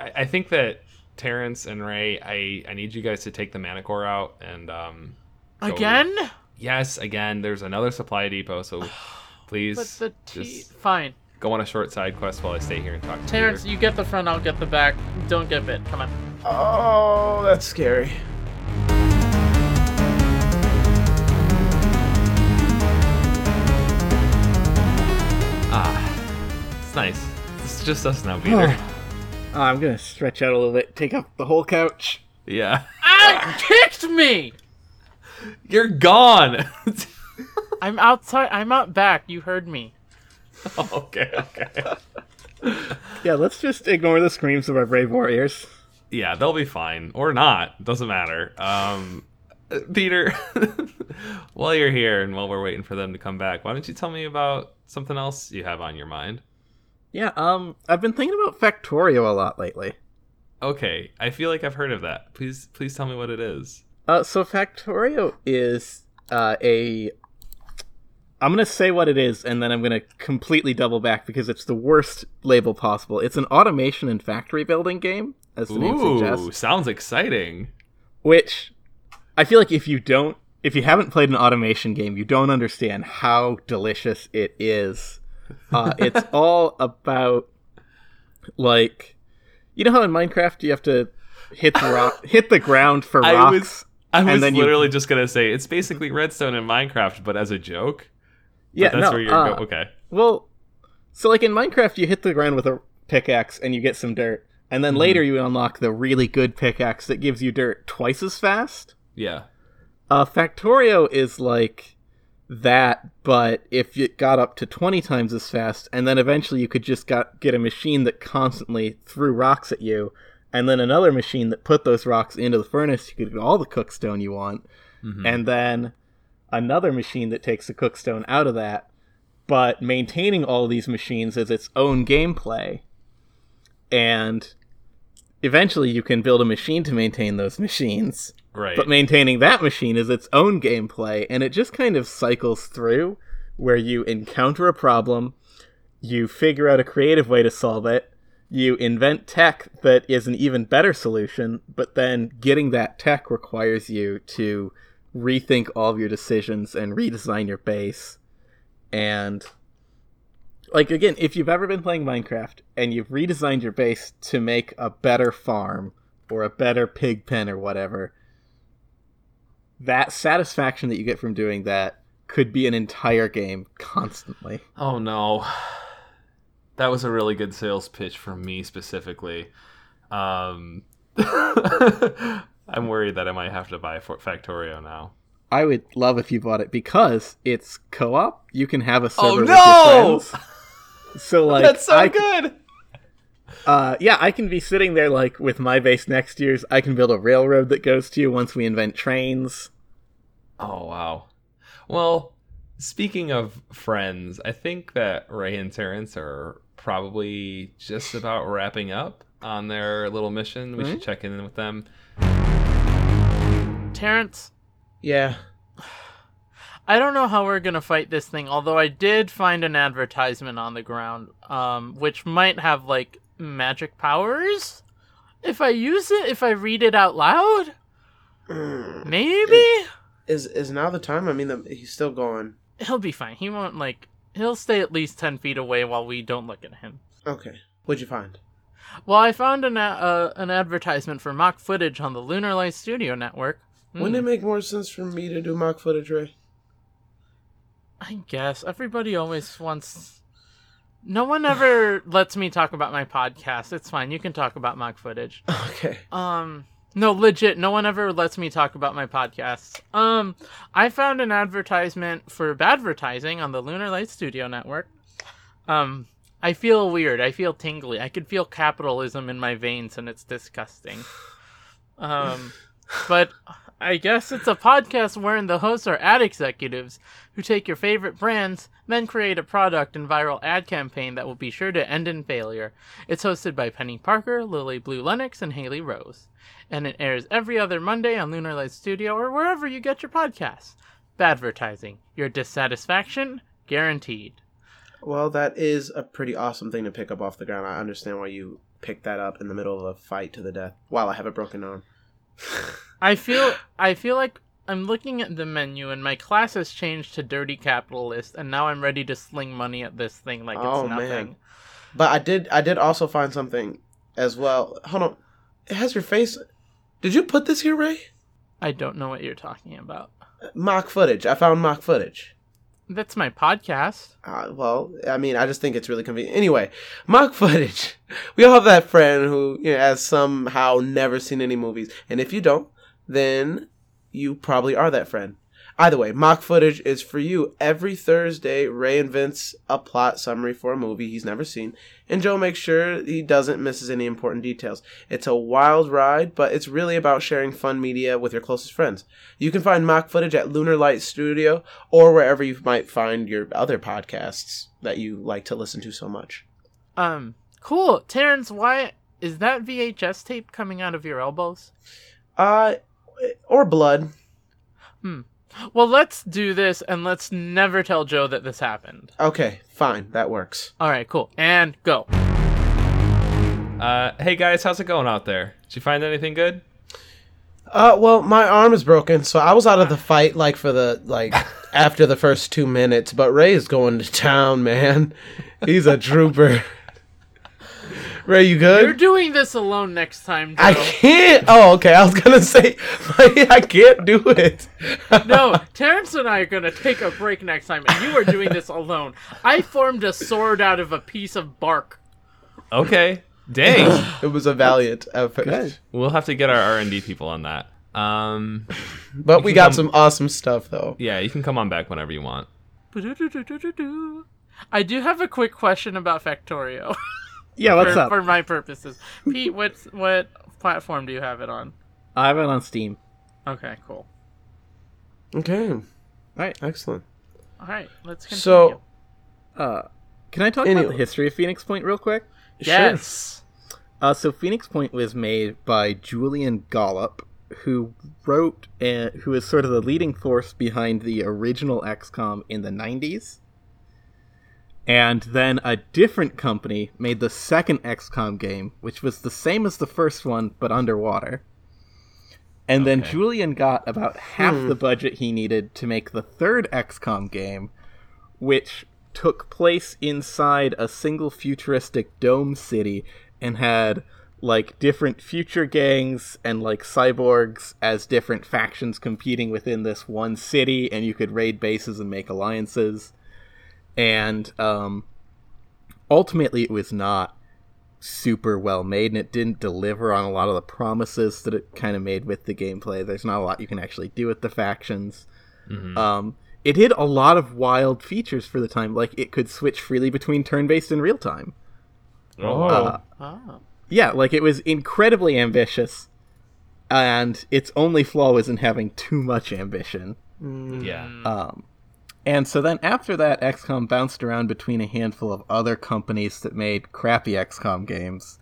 I, I think that terrance and ray i i need you guys to take the manticore out and um go- Again? yes again there's another supply depot so please But the T. just Fine. go on a short side quest while i stay here and talk to Terrance, Peter. you get the front, I'll get the back. Don't get bit. Come on. oh that's scary ah it's nice it's just us now peter Oh, I'm gonna stretch out a little bit, take up the whole couch. yeah Ah! kicked me! you're gone I'm outside. I'm out back. You heard me. okay okay Yeah, let's just ignore the screams of our brave warriors. yeah they'll be fine or not doesn't matter um uh, peter while you're here and while we're waiting for them to come back why don't you tell me about something else you have on your mind Yeah, um, I've been thinking about Factorio a lot lately. okay i feel like i've heard of that please please tell me what it is Uh, so Factorio is uh, a. I'm gonna say what it is, and then I'm gonna completely double back because it's the worst label possible. It's an automation and factory building game, as the name suggests. sounds exciting Which I feel like if you don't, if you haven't played an automation game, you don't understand how delicious it is. Uh, it's all about like, you know how in Minecraft you have to hit the rock, hit the ground for I rocks. was I was then you- literally just gonna say it's basically Redstone in Minecraft, but as a joke. But yeah, that's no, where you're uh, go- okay. Well, so like in Minecraft, you hit the ground with a pickaxe and you get some dirt, and then later you unlock the really good pickaxe that gives you dirt twice as fast. Yeah. Uh, Factorio is like that, but if it got up to 20 times as fast, and then eventually you could just got, get a machine that constantly threw rocks at you, and then another machine that put those rocks into the furnace, you could get all the cookstone you want, Mhm. and then another machine that takes the cookstone out of that. But maintaining all these machines is its own gameplay, and eventually you can build a machine to maintain those machines. Right. But maintaining that machine is its own gameplay, and it just kind of cycles through where you encounter a problem, you figure out a creative way to solve it, you invent tech that is an even better solution, but then getting that tech requires you to rethink all of your decisions and redesign your base. And like again, if you've ever been playing Minecraft and you've redesigned your base to make a better farm or a better pig pen or whatever, that satisfaction that you get from doing that could be an entire game constantly. Oh no. That was a really good sales pitch for me specifically. Um, I'm worried that I might have to buy Factorio now. I would love if you bought it because it's co-op. You can have a server Oh, with your friends. So like That's so I, good. Uh, yeah, I can be sitting there like with my base next to yours. I can build a railroad that goes to you once we invent trains. Oh wow. Well, speaking of friends, I think that Ray and Terrance are probably just about wrapping up on their little mission. We should check in with them. Terrance, Yeah. I don't know how we're gonna fight this thing. Although I did find an advertisement on the ground, um, which might have like magic powers. If I use it, if I read it out loud, maybe Is is now the time? I mean, the, he's still going. he'll be fine. He won't like. He'll stay at least ten feet away while we don't look at him. Okay. What'd you find? Well, I found an uh, an advertisement for mock footage on the Lunar Light Studio Network. Wouldn't it Hmm, make more sense for me to do mock footage, Ray? I guess everybody always wants. No one ever lets me talk about my podcast. It's fine. You can talk about mock footage. Okay. Um, no, legit. No one ever lets me talk about my podcast. Um, I found an advertisement for advertising on the Lunar Light Studio Network. Um, I feel weird. I feel tingly. I could feel capitalism in my veins, and it's disgusting. Um, but I guess it's a podcast wherein the hosts are ad executives who take your favorite brands, then create a product and viral ad campaign that will be sure to end in failure. It's hosted by Penny Parker, Lily Blue Lennox, and Haley Rose. And it airs every other Monday on Lunar Light Studio or wherever you get your podcasts. Badvertising. Your dissatisfaction guaranteed. Well, that is a pretty awesome thing to pick up off the ground. I understand why you picked that up in the middle of a fight to the death while I have a broken arm. I feel I feel like I'm looking at the menu and my class has changed to dirty capitalist and now I'm ready to sling money at this thing like it's Oh, nothing. man. But I did I did also find something as well. Hold on. It has your face. Did you put this here, Ray? I don't know what you're talking about. Mock footage. I found mock footage. That's my podcast. Uh, well, I mean, I just think it's really convenient. Anyway, mock footage. We all have that friend who you know, has somehow never seen any movies, and if you don't, then you probably are that friend. Either way, mock footage is for you. Every Thursday, Ray invents a plot summary for a movie he's never seen, and Joe makes sure he doesn't miss any important details. It's a wild ride, but it's really about sharing fun media with your closest friends. You can find mock footage at Lunar Light Studio or wherever you might find your other podcasts that you like to listen to so much. Um, cool. Terrance, why is that VHS tape coming out of your elbows? Uh, or blood. Well, let's do this and let's never tell Joe that this happened. Okay, fine, that works. All right, cool. And go. Uh, hey guys, how's it going out there? Did you find anything good? Uh, well, my arm is broken, so I was out of the fight like for the like after the first two minutes. But Ray is going to town, man. He's a trooper. Ray, you good? You're doing this alone next time, Joe. I can't. Oh, okay. I was gonna say I can't do it. no, Terrance and I are gonna take a break next time, and you are doing this alone. I formed a sword out of a piece of bark. Okay. Dang. it was a valiant effort, Good. we'll have to get our R and D people on that. Um, but we got come- some awesome stuff though. yeah, you can come on back whenever you want. I do have a quick question about Factorio Yeah, what's for, up? for my purposes. Pete, what what platform do you have it on? I have it on Steam. Okay, cool. Okay, Right. excellent. All right, let's continue. So, Uh, can I talk about the history of Phoenix Point real quick? yes. Uh, so Phoenix Point was made by Julian Gollop, who wrote and who is sort of the leading force behind the original XCOM in the 90s. And then a different company made the second XCOM game, which was the same as the first one, but underwater. And then Julian got about half hmm. the budget he needed to make the third XCOM game, which took place inside a single futuristic dome city and had like different future gangs and like cyborgs as different factions competing within this one city and you could raid bases and make alliances and um ultimately it was not super well made and it didn't deliver on a lot of the promises that it kind of made with the gameplay. There's not a lot you can actually do with the factions. Um it did a lot of wild features for the time like it could switch freely between turn-based and real time Oh, Uh, Oh. yeah, like it was incredibly ambitious, and its only flaw was in having too much ambition. yeah. Um, and so then after that, XCOM bounced around between a handful of other companies that made crappy XCOM games,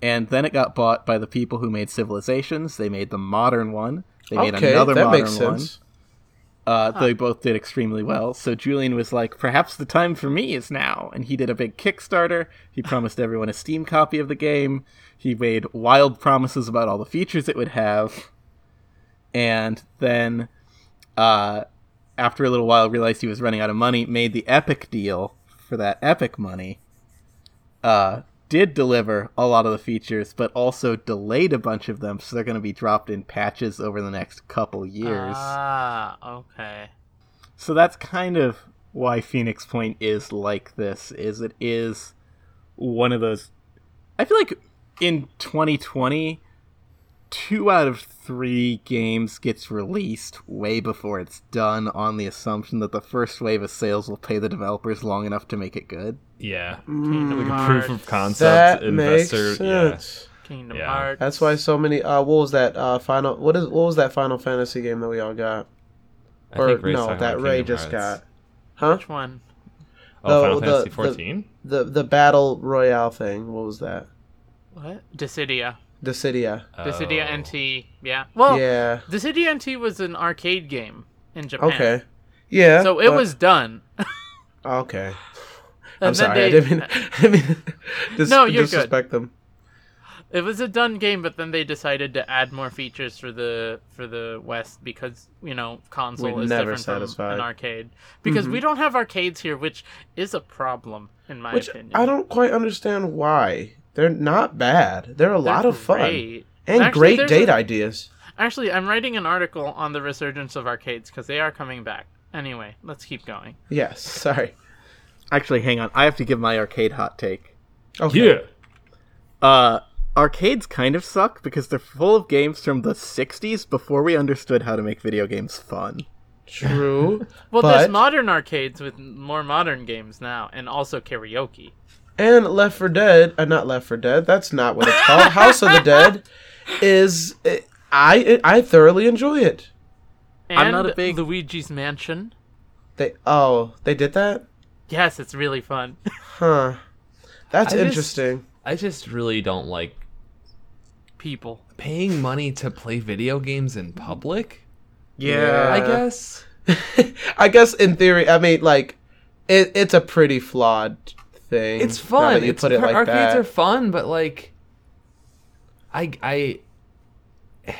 and then it got bought by the people who made Civilizations. They made the modern one. They made okay, another that modern makes one. sense. Uh, They both did extremely well. So Julian was like, perhaps the time for me is now. And he did a big Kickstarter. He promised everyone a Steam copy of the game. He made wild promises about all the features it would have. And then, uh, after a little while, realized he was running out of money, made the Epic deal for that Epic money. Uh, did deliver a lot of the features, but also delayed a bunch of them, so they're going to be dropped in patches over the next couple years. Ah, okay. So that's kind of why Phoenix Point is like this is it is one of those I feel like in 2020 two out of 3 games gets released way before it's done on the assumption that the first wave of sales will pay the developers long enough to make it good. Yeah. Kingdom Like a proof of concept That makes investor. Yeah. sense. Kingdom Yeah. Hearts. That's why so many. Uh, what was that? Uh, final. What is? What was that Final Fantasy game that we all got? I Or think no, that Ray Kingdom just Hearts. got. Huh? Which one? Oh, The- Final the- Fantasy the- 14? The the battle royale thing. What was that? What? Dissidia. Dissidia. Dissidia Oh. NT. Yeah. Well, yeah. Dissidia NT was an arcade game in Japan. Okay. Yeah. So it but- was done. okay. And I'm then sorry. I didn't mean. I mean dis- No, you're good. disrespect them. It was a done game, but then they decided to add more features for the for the West because you know console We're is never different from satisfied. Mm-hmm. an arcade. Because we don't have arcades here, which is a problem in my Which opinion. I don't quite understand why. They're not bad. They're a They're lot of fun and Actually, great date a- ideas. Actually, I'm writing an article on the resurgence of arcades because they are coming back. Anyway, let's keep going. Yes. Sorry. Actually, hang on. I have to give my arcade hot take. Okay. Yeah. Uh arcades kind of suck because they're full of games from the 60s before we understood how to make video games fun. True. Well, But- there's modern arcades with more modern games now, and also karaoke. And Left for Dead, uh, not Left for Dead. That's not what it's called. House of the Dead is uh, I I thoroughly enjoy it. And I'm not a big- Luigi's Mansion. They oh they did that, Yes, it's really fun. huh? That's I just- interesting. I just really don't like People. paying money to play video games in public. Yeah. I guess. I guess in theory, I mean like it, it's a pretty flawed thing. It's fun. you It's put it like arcades that. are fun, but like, I I,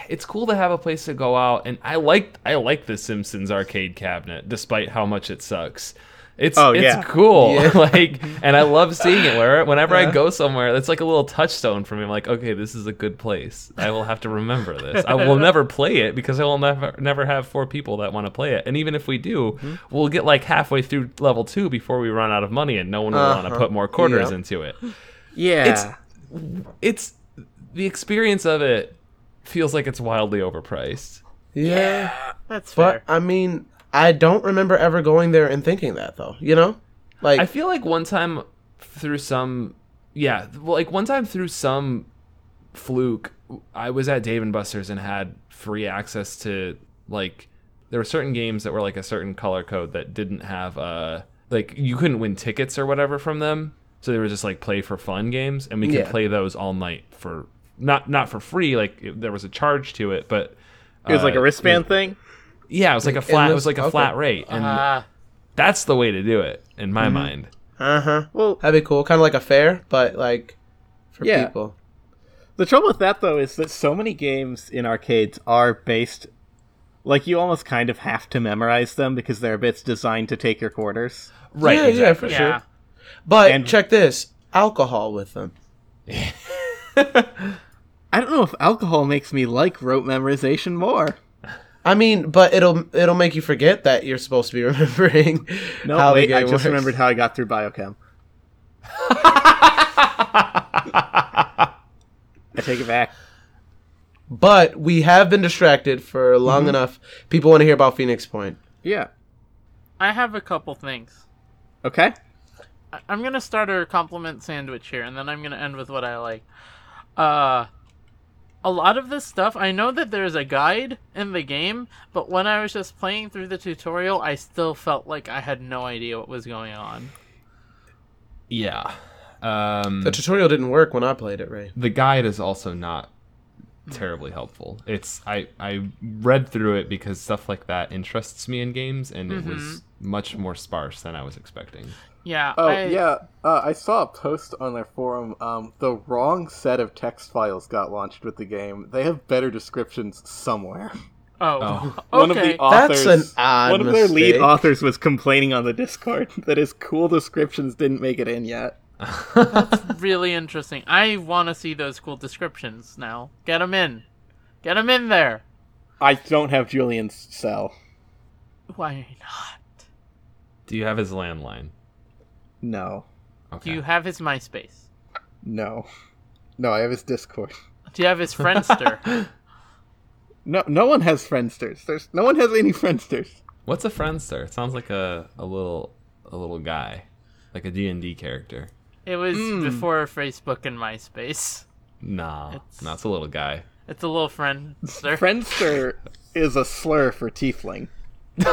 it's cool to have a place to go out, and I like I like the Simpsons arcade cabinet, despite how much it sucks. It's Oh, it's yeah. cool, Yeah. like, and I love seeing it. Where whenever I go somewhere, it's like a little touchstone for me. I'm like, okay, this is a good place. I will have to remember this. I will never play it because I will never never have four people that want to play it. And even if we do, Mm-hmm. we'll get like halfway through level two before we run out of money, and no one will want to Uh-huh. put more quarters Yep. into it. Yeah. It's it's the experience of it feels like it's wildly overpriced. yeah. That's But. I mean, I don't remember ever going there and thinking that though. You know, like I feel like one time through some yeah, well, like one time through some fluke, I was at Dave and Buster's and had free access to like there were certain games that were like a certain color code that didn't have uh like you couldn't win tickets or whatever from them. So they were just like play for fun games and we could Yeah. play those all night for not not for free like it, there was a charge to it, but it was like uh, a wristband thing. Yeah, it was like a flat. It was was- like a okay. flat rate, and Ah, that's the way to do it in Mm-hmm. my mind. Uh huh. Well, That'd be cool. Kind of like a fair, but like for Yeah. people. the trouble with that though is that so many games in arcades are based like you almost kind of have to memorize them because they're bits designed to take your quarters. Right. Yeah, yeah, for. Yeah. sure. But And- check this: alcohol with them. I don't know if alcohol makes me like rote memorization more. I mean, but it'll it'll make you forget that you're supposed to be remembering No, how wait, the I just works. remembered how I got through biochem. I take it back. But we have been distracted for Mm-hmm. long enough. People want to hear about Phoenix Point. Yeah. I have a couple things. Okay. I- I'm gonna start a compliment sandwich here, and then I'm gonna end with what I like. Uh, a lot of this stuff, I know that there's a guide in the game, but when I was just playing through the tutorial, I still felt like I had no idea what was going on. Yeah. Um, The tutorial didn't work when I played it, Ray. the guide is also not terribly helpful. It's I I read through it because stuff like that interests me in games, and it was much more sparse than I was expecting. Yeah. Oh I, yeah, uh, I saw a post on their forum. Um, the wrong set of text files got launched with the game. They have better descriptions somewhere. Oh. One of Okay. the authors, That's an odd one of their lead authors was complaining on the Discord that his cool descriptions didn't make it in yet. That's really interesting. I want to see those cool descriptions now. Get them in. Get them in there. I don't have Julian's cell. Why not? Do you have his landline? No, Okay. Do you have his MySpace? no, no. I have his Discord. Do you have his Friendster? No, no one has Friendsters. There's no one has any Friendsters. What's a friendster? It sounds like a, a little a little guy, like a D and D character. it was hmm. before Facebook and MySpace. Nah, It's- no, it's a little guy. It's a little Friendster. Friendster is a slur for tiefling. no!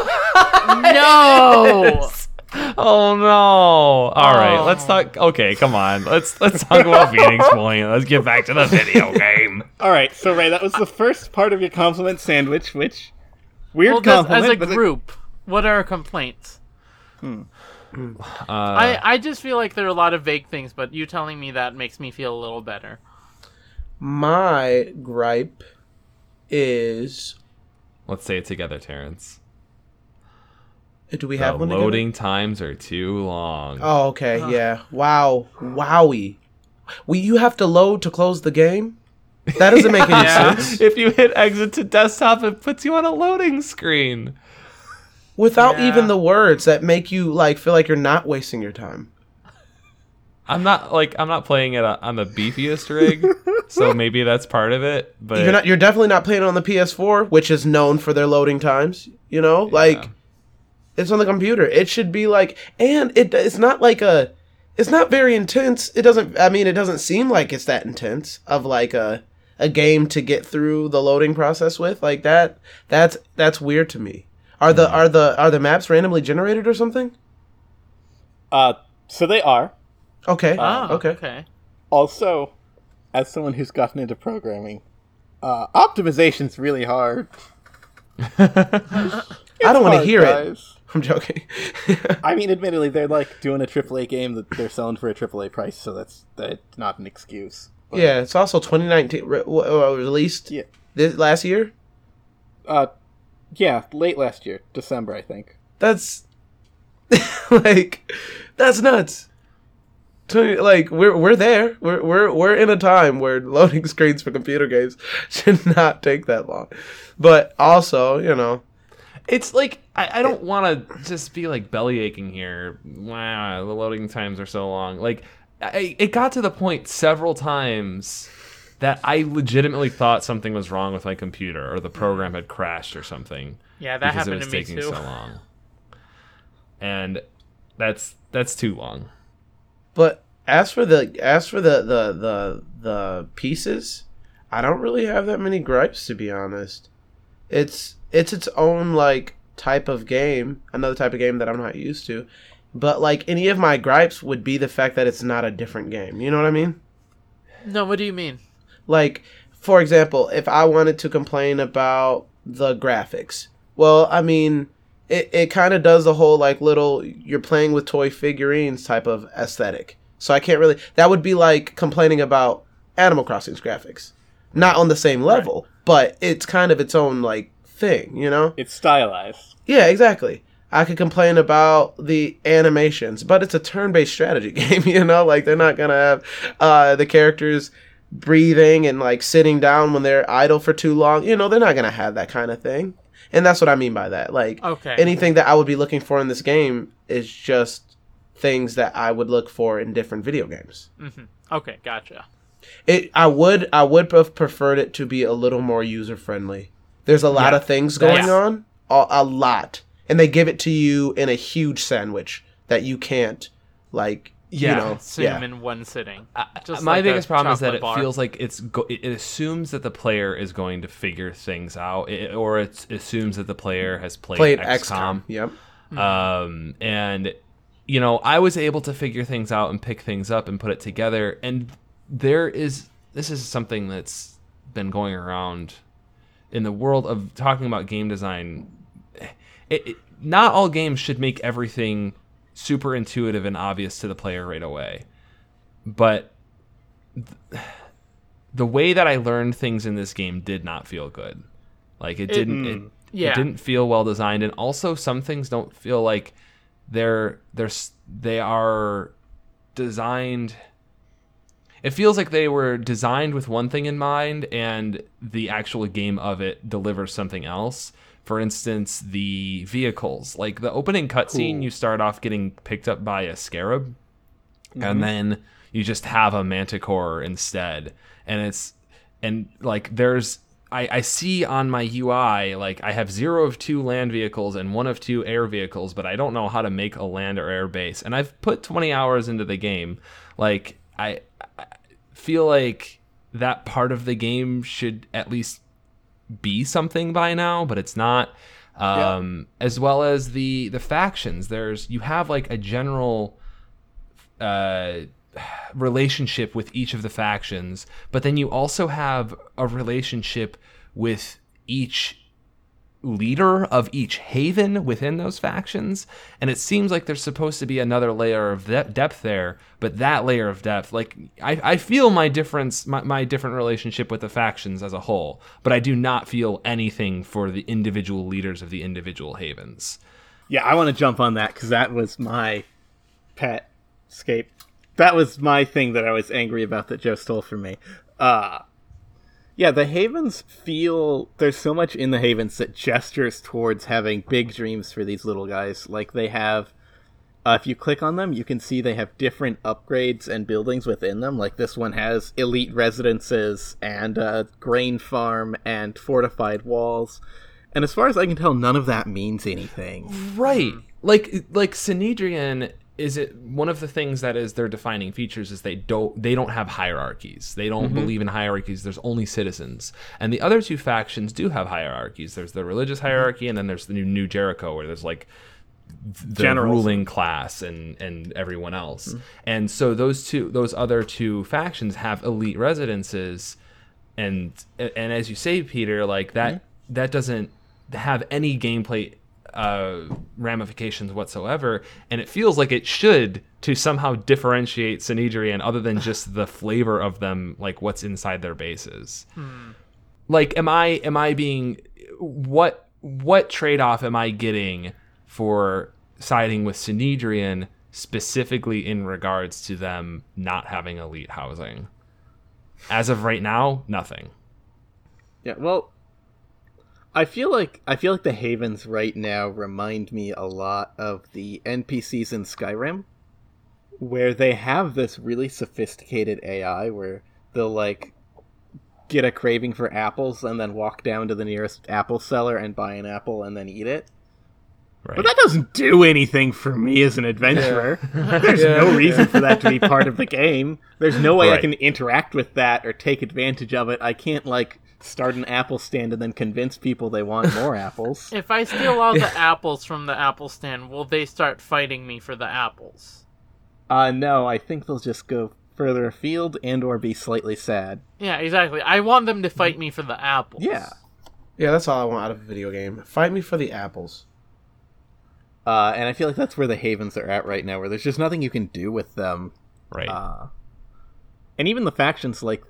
Oh no! All right, Oh. let's talk. Okay, come on. Let's let's talk about Phoenix Point. Let's get back to the video game. All right, so Ray, that was the first part of your compliment sandwich, which weird well, compliment. as a but it- group, what are our complaints? Uh, I, I just feel like there are a lot of vague things, but you telling me that makes me feel a little better. My gripe is. let's say it together, Terrance. Do we The have one? loading times are too long. Oh, okay. Yeah. Wow. Wowie. Well, you have to load to close the game. That doesn't make any Yeah. sense. if you hit exit to desktop, it puts you on a loading screen. Without Yeah. even the words that make you like feel like you're not wasting your time. I'm not like I'm not playing it on the beefiest rig, so maybe that's part of it. But You're not. You're definitely not playing on the PS4, which is known for their loading times. You know, like it's on the computer. It should be like, and it it's not like a. It's not very intense. It doesn't. I mean, it doesn't seem like it's that intense of like a a game to get through the loading process with like that. That's that's weird to me. Are the are the are the maps randomly generated or something? Uh, so they are. Okay. Oh, okay. okay. Also, as someone who's gotten into programming, uh, optimization's really hard. I don't want to Hard, hear it. I'm joking. I mean, admittedly, they're like doing a AAA game that they're selling for a AAA price, so that's that's not an excuse. But, yeah, it's also 2019 re- uh, released Yeah. this last year. Uh, yeah, late last year, December, I think. That's like that's nuts. 20, like we're we're there. We're we're we're in a time where loading screens for computer games should not take that long. But also, you know, it's like I, I don't want to just be like belly aching here. Wow, the loading times are so long. Like I, it got to the point several times that I legitimately thought something was wrong with my computer or the program had crashed or something. Yeah, that because it was to me taking too. so long. And that's that's too long. but as for the as for the the the the pieces, I don't really have that many gripes to be honest. It's it's its own like type of game, another type of game that I'm not used to. But like any of my gripes would be the fact that it's not a different game. You know what I mean? No, what do you mean? Like, for example, if I wanted to complain about the graphics, well, I mean, it, it kind of does the whole like little you're playing with toy figurines type of aesthetic. So I can't really. That would be like complaining about Animal Crossing's graphics, not on the same level, but it's kind of its own like thing, you know? It's stylized. Yeah, exactly. I could complain about the animations, but it's a turn-based strategy game, you know? Like they're not gonna have uh, the characters breathing and like sitting down when they're idle for too long. You know, they're not gonna have that kind of thing. And that's what I mean by that. Like Okay. anything that I would be looking for in this game is just things that I would look for in different video games. hmm Okay, gotcha. It I would I would have preferred it to be a little more user friendly. There's a lot Yeah. of things going Yes. on, a, a lot, and they give it to you in a huge sandwich that you can't like. Yeah. you know, Consume yeah. in one sitting. Just my like biggest problem is that chocolate it bar. feels like it's go- it it assumes that the player is going to figure things out, it, or it assumes that the player has played, Played XCOM. XCOM. Yep. Um, and you know, I was able to figure things out and pick things up and put it together. And there is this is something that's been going around in the world of talking about game design. It, it, not all games should make everything super intuitive and obvious to the player right away, but th- the way that I learned things in this game did not feel good. Like it didn't. It, mm, yeah. it didn't feel well designed, and also some things don't feel like they're they're they are designed. It feels like they were designed with one thing in mind, and the actual game of it delivers something else. For instance, the vehicles, like the opening cutscene, you start off getting picked up by a scarab, and mm-hmm. then you just have a manticore instead and it's and like there's I, I see on my UI like I have zero of two land vehicles and one of two air vehicles, but I don't know how to make a land or air base. And I've put 20 hours into the game. Like I feel like that part of the game should at least be something by now, but it's not. Um, As well as the the factions, there's you have like a general uh, relationship with each of the factions, but then you also have a relationship with each leader of each haven within those factions and it seems like there's supposed to be another layer of de- depth there but that layer of depth like i, I feel my difference my, my different relationship with the factions as a whole but i do not feel anything for the individual leaders of the individual havens Yeah, I want to jump on that because that was my pet scape That was my thing that I was angry about that Joe stole from me. Uh yeah, the Havens feel there's so much in the Havens that gestures towards having big dreams for these little guys. Like they have uh, if you click on them, you can see they have different upgrades and buildings within them. Like this one has elite residences and a grain farm and fortified walls. And as far as I can tell, none of that means anything. right like like Synedrion is it one of the things that is their defining features is they don't they don't have hierarchies. They don't mm-hmm. believe in hierarchies. There's only citizens. And the other two factions do have hierarchies. There's the religious mm-hmm. hierarchy and then there's the new, new jericho where there's like the Generals. ruling class and and everyone else. Mm-hmm. And so those two those other two factions have elite residences. And and as you say peter like that that doesn't have any gameplay uh, ramifications whatsoever and it feels like it should to somehow differentiate Synedrion other than just the flavor of them like what's inside their bases. Like am i am i being what what trade-off am i getting for siding with Synedrion specifically in regards to them not having elite housing? As of right now nothing. Yeah, well, I feel like I feel like the Havens right now remind me a lot of the NPCs in Skyrim, where they have this really sophisticated AI where they'll like get a craving for apples and then walk down to the nearest apple seller and buy an apple and then eat it. right But that doesn't do anything for me as an adventurer. There's no reason for that to be part of the game. There's no way I can interact with that or take advantage of it. I can't like start an apple stand and then convince people they want more apples. If I steal all the apples from the apple stand, will they start fighting me for the apples? Uh no, I think they'll just go further afield and or be slightly sad. Yeah, exactly. I want them to fight me for the apples. Yeah. Yeah, that's all I want out of a video game. Fight me for the apples. Uh, and I feel like that's where the havens are at right now, where there's just nothing you can do with them. Right. Uh, and even the factions, like,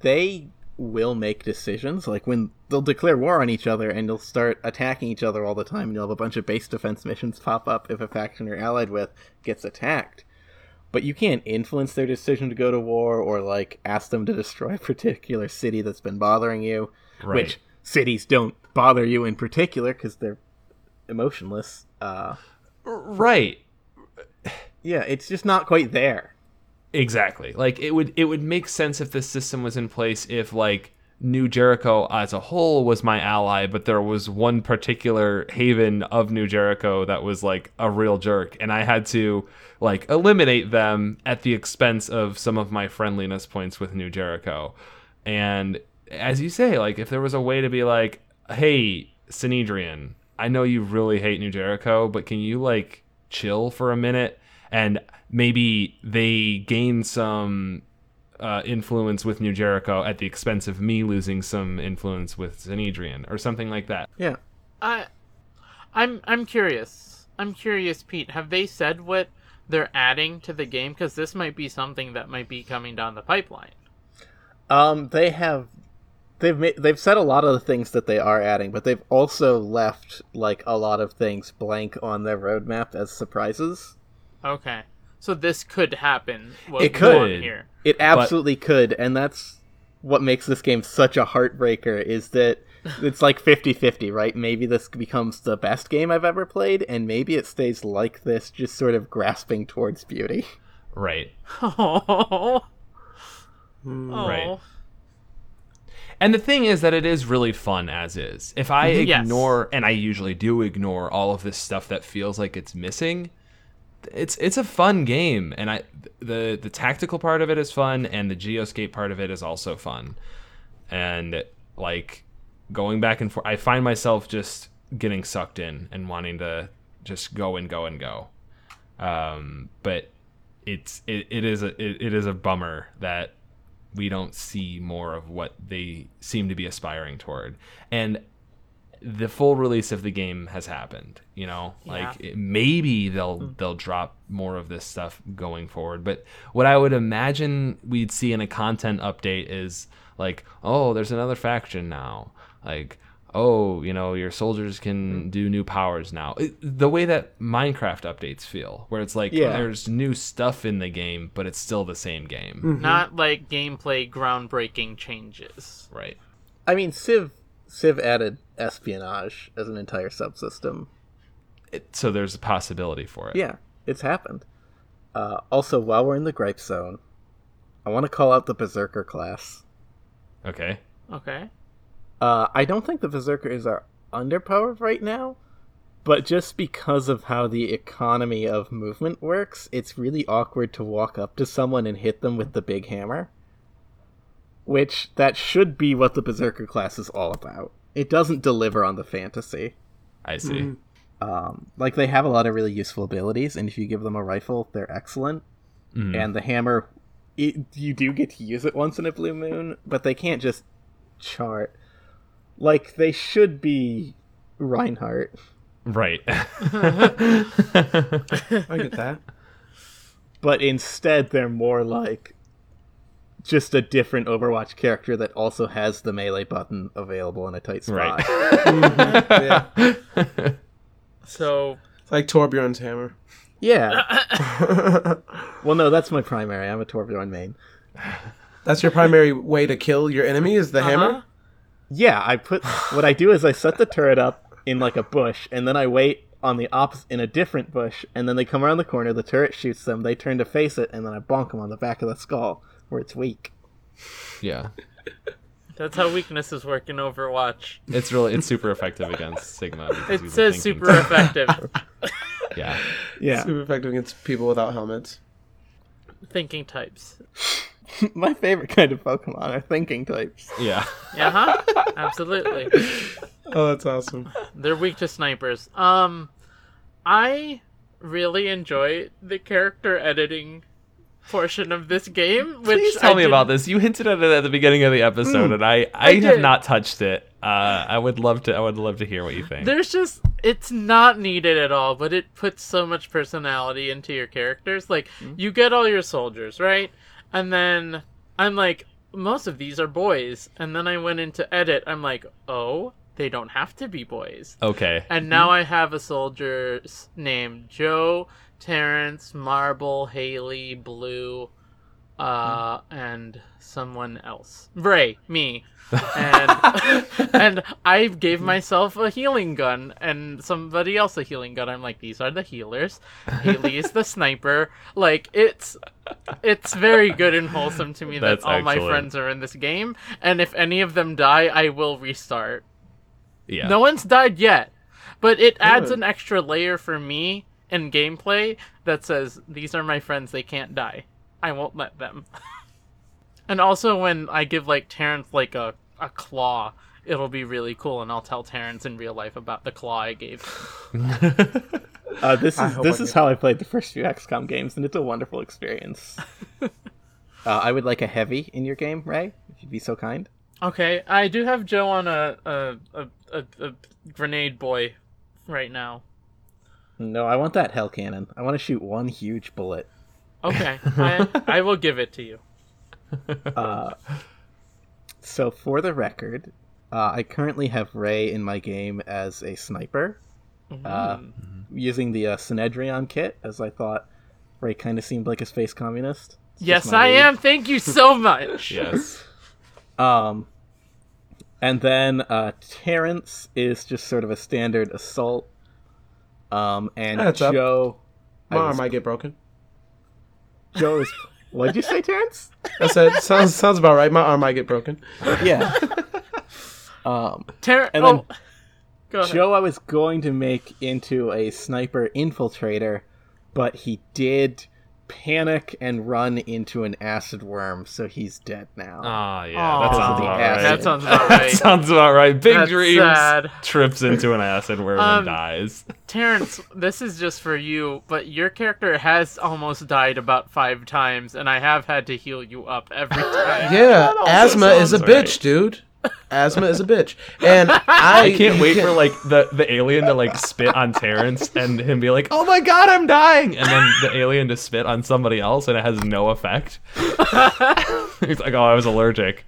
they will make decisions. Like, when they'll declare war on each other and they'll start attacking each other all the time, and you'll have a bunch of base defense missions pop up if a faction you're allied with gets attacked. But you can't influence their decision to go to war or, like, ask them to destroy a particular city that's been bothering you. Right. Which cities don't bother you in particular because they're emotionless. Uh, right. yeah, it's just not quite there. Exactly. Like it would it would make sense if this system was in place if like New Jericho as a whole was my ally, but there was one particular haven of New Jericho that was like a real jerk, and I had to like eliminate them at the expense of some of my friendliness points with New Jericho. And as you say, like if there was a way to be like, hey, Synedrion, I know you really hate New Jericho, but can you like chill for a minute and maybe they gain some uh, influence with New Jericho at the expense of me losing some influence with Synedrion or something like that. Yeah. I, I'm I'm curious. I'm curious, Pete. Have they said what they're adding to the game? Because this might be something that might be coming down the pipeline. Um, they have they've made, they've said a lot of the things that they are adding, but they've also left like a lot of things blank on their roadmap as surprises. Okay, so this could happen. What It could. want Here. It absolutely could, and that's what makes this game such a heartbreaker is that it's like 50-50, right? Maybe this becomes the best game I've ever played and maybe it stays like this just sort of grasping towards beauty. Right. Hmm. Oh. Right. And the thing is that it is really fun as is. If I mm-hmm. Yes. ignore, and I usually do ignore all of this stuff that feels like it's missing, it's it's a fun game, and I the the tactical part of it is fun, and the geoscape part of it is also fun, and like going back and forth, I find myself just getting sucked in and wanting to just go and go and go. Um, but it's it, it is a it, it is a bummer that we don't see more of what they seem to be aspiring toward and the full release of the game has happened you know like Yeah. it- maybe they'll they'll drop more of this stuff going forward but what i would imagine we'd see in a content update is like oh there's another faction now like oh you know your soldiers can do new powers now It- the way that minecraft updates feel where it's like Yeah. there's new stuff in the game but it's still the same game Mm-hmm. Not like gameplay groundbreaking changes. right I mean, Civ Civ added espionage as an entire subsystem. it, so there's a possibility for it. Yeah, it's happened. Uh, also, while we're in the gripe zone, I want to call out the Berserker class. Okay. Okay. Uh, I don't think the Berserkers are underpowered right now, but just because of how the economy of movement works, it's really awkward to walk up to someone and hit them with the big hammer. Which, that should be what the Berserker class is all about. It doesn't deliver on the fantasy. I see. Um, like, they have a lot of really useful abilities, and if you give them a rifle, they're excellent. Mhm. And the hammer, it, you do get to use it once in a blue moon, but they can't just chart. Like, they should be Reinhardt. Right. I get that. but instead they're more like just a different Overwatch character that also has the melee button available in a tight spot. right. Yeah. So It's like Torbjorn's hammer. yeah. well, no, that's my primary. I'm a Torbjorn main. That's your primary way to kill your enemy is the Uh-huh. hammer? Yeah, I put what I do is I set the turret up in like a bush, and then I wait on the ops in a different bush, and then they come around the corner. The turret shoots them. They turn to face it, and then I bonk them on the back of the skull where it's weak. yeah. that's how weaknesses work in Overwatch. It's really it's super effective against Sigma. because It says thinking- super effective. Yeah. Yeah, Super effective against people without helmets. Thinking types. my favorite kind of Pokemon are thinking types. Yeah. Yeah, huh? Absolutely. Oh, that's awesome. They're weak to snipers. Um, I really enjoy the character editing portion of this game. Which Please tell I me didn't- about this. You hinted at it at the beginning of the episode, mm, and I, I, I have did. not touched it. Uh, I would love to. I would love to hear what you think. There's just it's not needed at all, but it puts so much personality into your characters. Like mm-hmm. you get all your soldiers, right? And then I'm like, most of these are boys. And then I went into edit. I'm like, oh, they don't have to be boys. Okay. And now mm-hmm. I have a soldier named Joe, Terrance, Marble, Haley, Blue, uh, and someone else. Ray, me. And and I gave myself a healing gun and somebody else a healing gun. I'm like, these are the healers. Haley is the sniper. Like it's it's very good and wholesome to me that That's all my friends are in this game. And if any of them die, I will restart. Yeah. No one's died yet, but it adds an extra layer for me in gameplay that says these are my friends, they can't die. I won't let them. and also when I give like Terrance like a, a claw, it'll be really cool and I'll tell Terrance in real life about the claw I gave. Uh, this is hope this I is get- how I played the first few XCOM games, and it's a wonderful experience. uh, I would like a heavy in your game, Ray, if you'd be so kind. Okay, I do have Joe on a a, a, a, a grenade boy right now. No, I want that hell cannon. I want to shoot one huge bullet. Okay, I, I will give it to you. So, for the record, uh, I currently have Ray in my game as a sniper, uh, using the uh, Synedrion kit, as I thought Ray kind of seemed like a space communist. It's Yes, I read. am. Thank you so much. yes. Um, and then uh, Terrance is just sort of a standard assault. Um, and Heads up. Joe, I My arm was- might get broken. Joe is. What'd you say, Terrance? I said sounds sounds about right. My arm might get broken. Yeah. um, Ter- And then oh, go ahead. Joe, I was going to make into a sniper infiltrator, but he did panic and run into an acid worm, so he's dead now. Oh yeah, Aw. that sounds The about acid. right. That sounds about That right. sounds about right. Big That's dreams. sad. Trips into an acid worm Um, and dies. Terrance, this is just for you, but your character has almost died about five times, and I have had to heal you up every time. Yeah, asthma is a sounds bitch, dude. Asthma is a bitch, and I, I can't wait for like the, the alien to like spit on Terrance and him be like, "Oh my god, I'm dying," and then the alien to spit on somebody else and it has no effect. He's like, "Oh, I was allergic."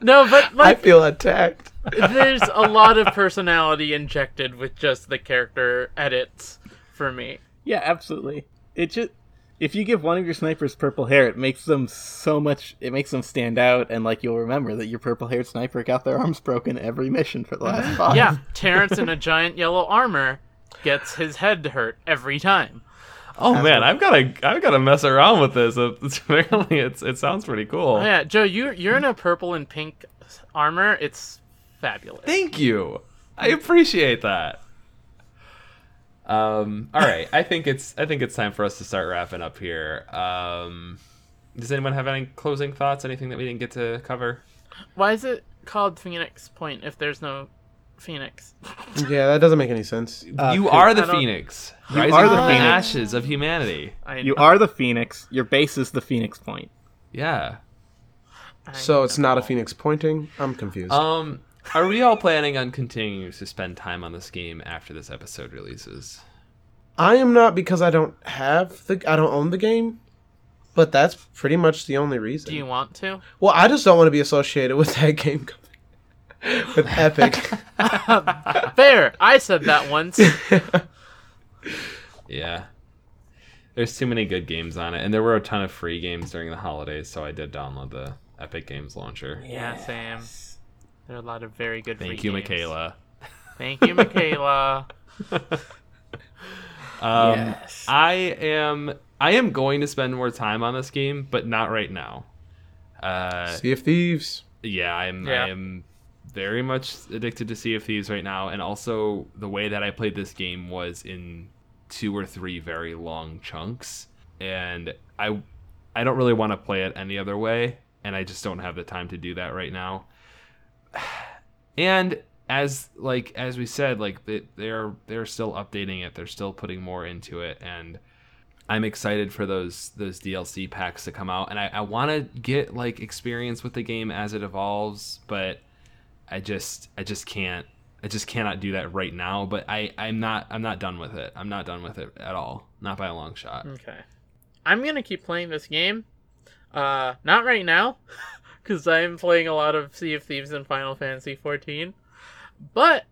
No, but I feel attacked. there's a lot of personality injected with just the character edits for me. Yeah, absolutely. It just if you give one of your snipers purple hair, it makes them so much. It makes them stand out, and like you'll remember that your purple-haired sniper got their arms broken every mission for the last five. Yeah, Terrance in a giant yellow armor gets his head hurt every time. Oh man, I've got to I've got to mess around with this. It's, apparently, it's it sounds pretty cool. Oh, yeah, Joe, you you're in a purple and pink armor. It's fabulous. Thank you. I appreciate that. Um, all right, I think it's I think it's time for us to start wrapping up here. Um, does anyone have any closing thoughts? Anything that we didn't get to cover? Why is it called Phoenix Point if there's no Phoenix? Yeah, that doesn't make any sense. Uh, you are the Phoenix, You are the the Phoenix. ashes of humanity. I You are the Phoenix. Your base is the Phoenix Point. Yeah. I So it's not a phoenix pointing. I'm confused. Um, are we all planning on continuing to spend time on this game after this episode releases? I am not because I don't have the I don't own the game, but that's pretty much the only reason. Do you want to? Well, I just don't want to be associated with that game company. with Epic. Fair. I said that once. Yeah. There's too many good games on it, and there were a ton of free games during the holidays, so I did download the Epic Games launcher. Yeah, Sam. There are a lot of very good. Thank free you, games. Michaela. Thank you, Michaela. Um, Yes. I am I am going to spend more time on this game, but not right now. Uh, sea of Thieves. yeah, I'm Yeah. I am very much addicted to Sea of Thieves right now, and also the way that I played this game was in two or three very long chunks, and I I don't really want to play it any other way, and I just don't have the time to do that right now. And as like as we said, like they, they're they're still updating it, they're still putting more into it, and I'm excited for those those DLC packs to come out, and I, I want to get like experience with the game as it evolves, but I just I just can't I just cannot do that right now. But I I'm not I'm not done with it. I'm not done with it at all. Not by a long shot. Okay. I'm gonna keep playing this game. Uh, not right now, because I'm playing a lot of Sea of Thieves and Final Fantasy 14. But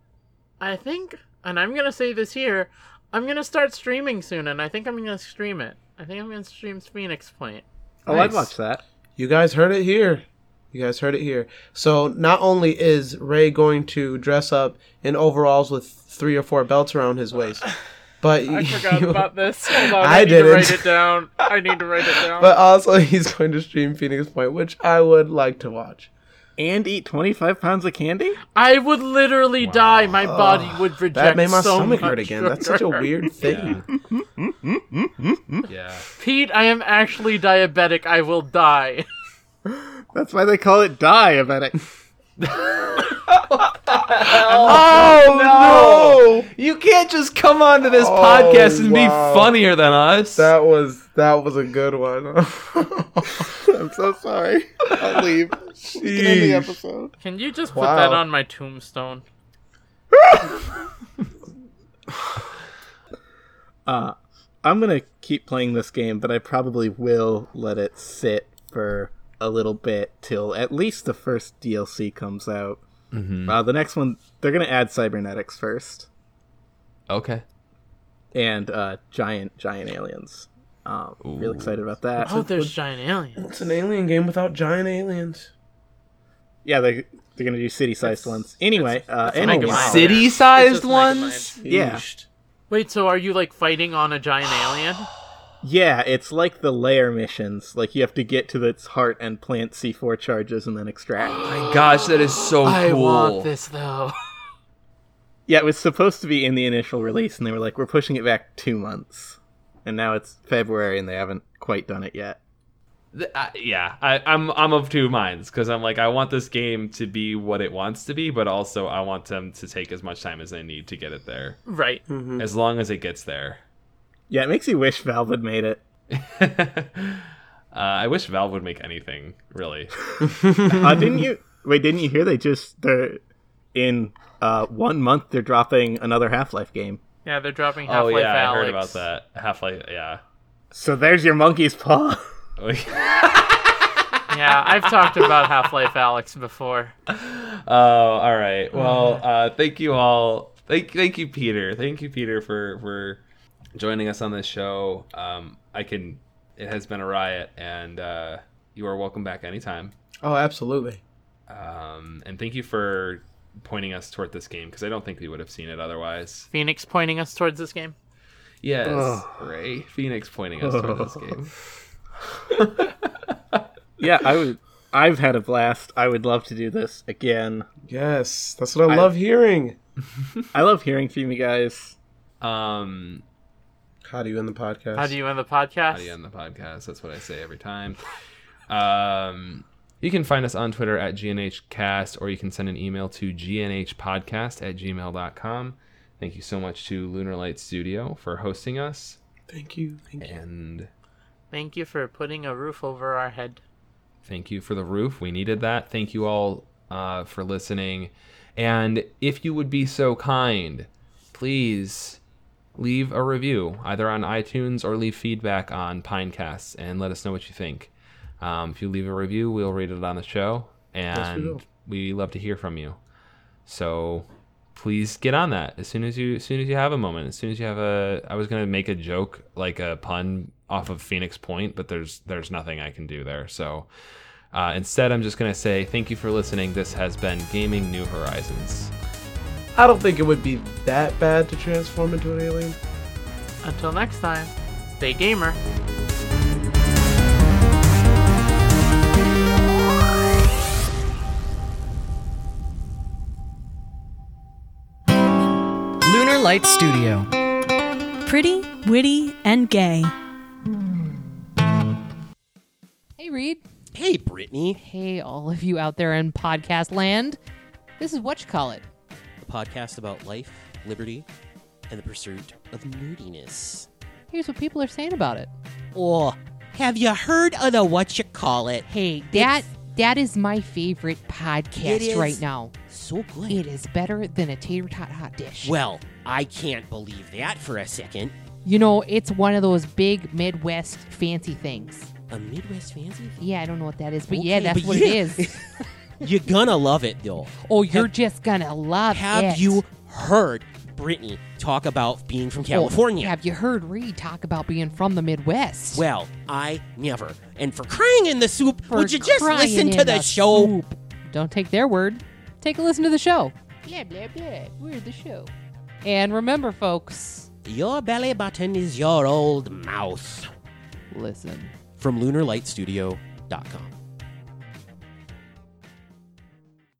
I think, and I'm gonna say this here, I'm gonna start streaming soon, and I think I'm gonna stream it. I think I'm gonna stream Phoenix Point. Oh, I'd watch that. You guys heard it here. You guys heard it here. So not only is Ray going to dress up in overalls with three or four belts around his waist, but I forgot you- about this. Hold on, I I, need didn't. to write it down. I need to write it down. But also he's going to stream Phoenix Point, which I would like to watch. And eat 25 pounds of candy? I would literally die. My body would reject That made my so stomach hurt again. That's such a weird thing. Yeah. Pete, I am actually diabetic. I will die. That's why they call it diabetic. Oh, no! You can't just come onto this Oh, podcast and wow. be funnier than us. That was that was a good one. I'm so sorry. I'll leave. Can end the episode. Can you just put Wow. that on my tombstone? Uh, I'm gonna keep playing this game, but I probably will let it sit for a little bit till at least the first DLC comes out. Mhm. Uh, the next one, they're gonna add cybernetics first, Okay. and uh, giant giant aliens. Um, real excited about that. Oh, there's giant aliens. it's an alien game without giant aliens. Yeah, they they're gonna do city-sized ones. Anyway, uh, that's anyway, Megamind. City sized ones? Yeah. Wait, so are you like fighting on a giant alien? Yeah, it's like the layer missions. Like you have to get to its heart and plant C4 charges and then extract. My gosh, that is so I cool. want this though. Yeah, it was supposed to be in the initial release, and they were like, "We're pushing it back two months," and now it's February, and they haven't quite done it yet. Th- uh, yeah, I, I'm I'm of two minds because I'm like I want this game to be what it wants to be, but also I want them to take as much time as they need to get it there, right. as long as it gets there. Yeah, it makes you wish Valve had made it. uh, I wish Valve would make anything really. Uh, didn't you? Wait, didn't you hear they just they're in uh, one month they're dropping another Half Life game. Yeah, they're dropping oh Half-Life yeah, I heard about that. Half Life, yeah. So there's your monkey's paw. Yeah, I've talked about Half-Life Alyx before. Oh, all right. Well, uh, thank you all. Thank, thank you, Peter. Thank you, Peter, for for joining us on this show. Um, I can. It has been a riot, and uh, you are welcome back anytime. Oh, absolutely. Um, and thank you for pointing us toward this game because I don't think we would have seen it otherwise. Phoenix pointing us towards this game. Yes, Ugh. Ray Phoenix pointing us toward this game. yeah, I would. I've had a blast. I would love to do this again. Yes, that's what I, I- love hearing. I love hearing from you guys. Um, How do you end the podcast? How do you end the podcast? How do you end the podcast? That's what I say every time. Um, you can find us on Twitter at GNHcast, or you can send an email to GNHpodcast at gmail.com. Thank you so much to Lunar Light Studio for hosting us. Thank you. Thank you. And Thank you for putting a roof over our head. thank you for the roof. We needed that. Thank you all uh, for listening. And if you would be so kind, please leave a review either on iTunes or leave feedback on Pinecast and let us know what you think. Um, if you leave a review, we'll read it on the show, and will. we love to hear from you. So please get on that as soon as you as soon as you have a moment. As soon as you have a, I was gonna make a joke like a pun off of Phoenix Point, but there's there's nothing I can do there. So uh, instead, I'm just gonna say thank you for listening. This has been Gaming New Horizons. I don't think it would be that bad to transform into an alien. Until next time, stay gamer. Lunar Light Studio. Pretty, witty, and gay. Hey, Reed. Hey, Brittany. Hey, all of you out there in podcast land. This is what you call it. Podcast about life, liberty, and the pursuit of nerdiness. Here's what people are saying about it. Oh, have you heard of the what you call it? Hey, that that is my favorite podcast right now. So good. It is better than a tater tot hot dish. Well, I can't believe that for a second. you know, it's one of those big Midwest fancy things. A Midwest fancy? Yeah, I don't know what that is, but yeah, that's but what yeah. it is. You're gonna love it though. Oh, you're Have- just gonna love Have it. Have you heard Brittany talk about being from Oh, California? have you heard Reed talk about being from the Midwest? Well, I never. And for crying in the soup, For would you just listen in to the, show? soup. Don't take their word. Take a listen to the show. Blah blah blah. We're the show. And remember, folks, Your belly button is your old mouth. listen. From LunarLightStudio.com.